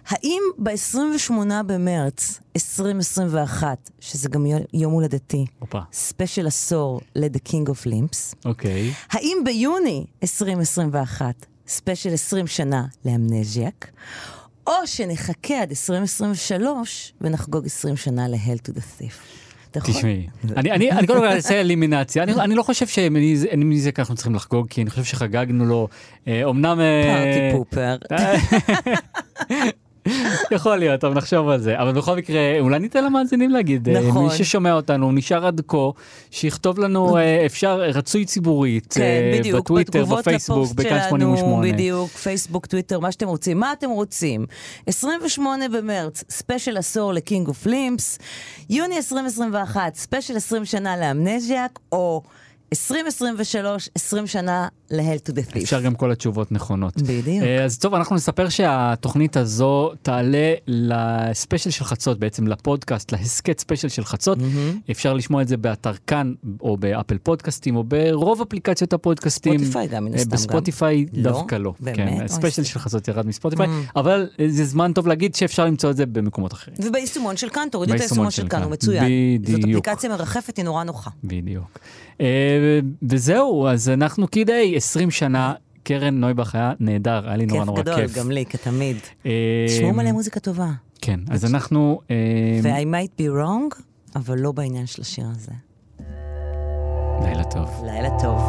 האם ב-28 במרץ 2021, שזה גם יום- הולדתי. ספיישל עשור ל-The King of Limbs, אוקיי. האם ביוני 2021, ספיישל 20 שנה ל-Amnesiac, או שנחכה עד 2023 ונחגוג 20 שנה ל- Hail to the Thief. תשמעי, אני, אני, אני קודם כל אעשה אלימינציה, אני, אני לא חושב שמזה אנחנו צריכים לחגוג, כי אני חושב שחגגנו לו, אה, אומנם... אה, party pooper. יכול להיות, אבל נחשוב על זה. אבל בכל מקרה, אולי ניתן למאזינים להגיד, אה, נכון. מי ששומע אותנו, נשאר עד כה, שיכתוב לנו, אה, אפשר, רצוי ציבורית, כן, אה, בדיוק, בטוויטר, בפייסבוק, בכאן שלנו, 88. בדיוק, פייסבוק, טוויטר, מה שאתם רוצים. מה אתם רוצים? 28 במרץ, ספיישל עשור ל-King of Limbs, יוני 2021, ספיישל 20 שנה ל-Amnesiac, או 2023, 20 שנה ל- Hail to the Thief. אפשר גם כל התשובות נכונות. בדיוק. אה, אז טוב, אנחנו נספר שהתוכנית הזו תעלה לספיישל של חצות, בעצם לפודקאסט, להסכת ספיישל של חצות. אפשר לשמוע את זה באתר כאן, או באפל פודקאסטים, או ברוב אפליקציות הפודקאסטים. ספוטיפיי גם, מן אה, הסתם, גם. בספוטיפיי לא? דווקא לא. באמת? כן, הספיישל זה- של חצות ירד מספוטיפיי, אבל אה, זה זמן טוב להגיד שאפשר למצוא את זה במקומות אחרים. וביישומון של כאן, תורידו את היישומון של כאן. הוא מצוין. זאת בדיוק. אפליקציה מרחפת, היא נורא נוחה. בדיוק. אה, וזהו, אז אנחנו קידי 20 שנה. קרן נויבך היה נהדר, היה לי נורא כיף נורא גדול, כיף. גם לי, כתמיד. אה, תשמעו מלא מוזיקה טובה. כן, אז אנחנו... אה, ו-I might be wrong, אבל לא בעניין של השיר הזה. לילה טוב. לילה טוב.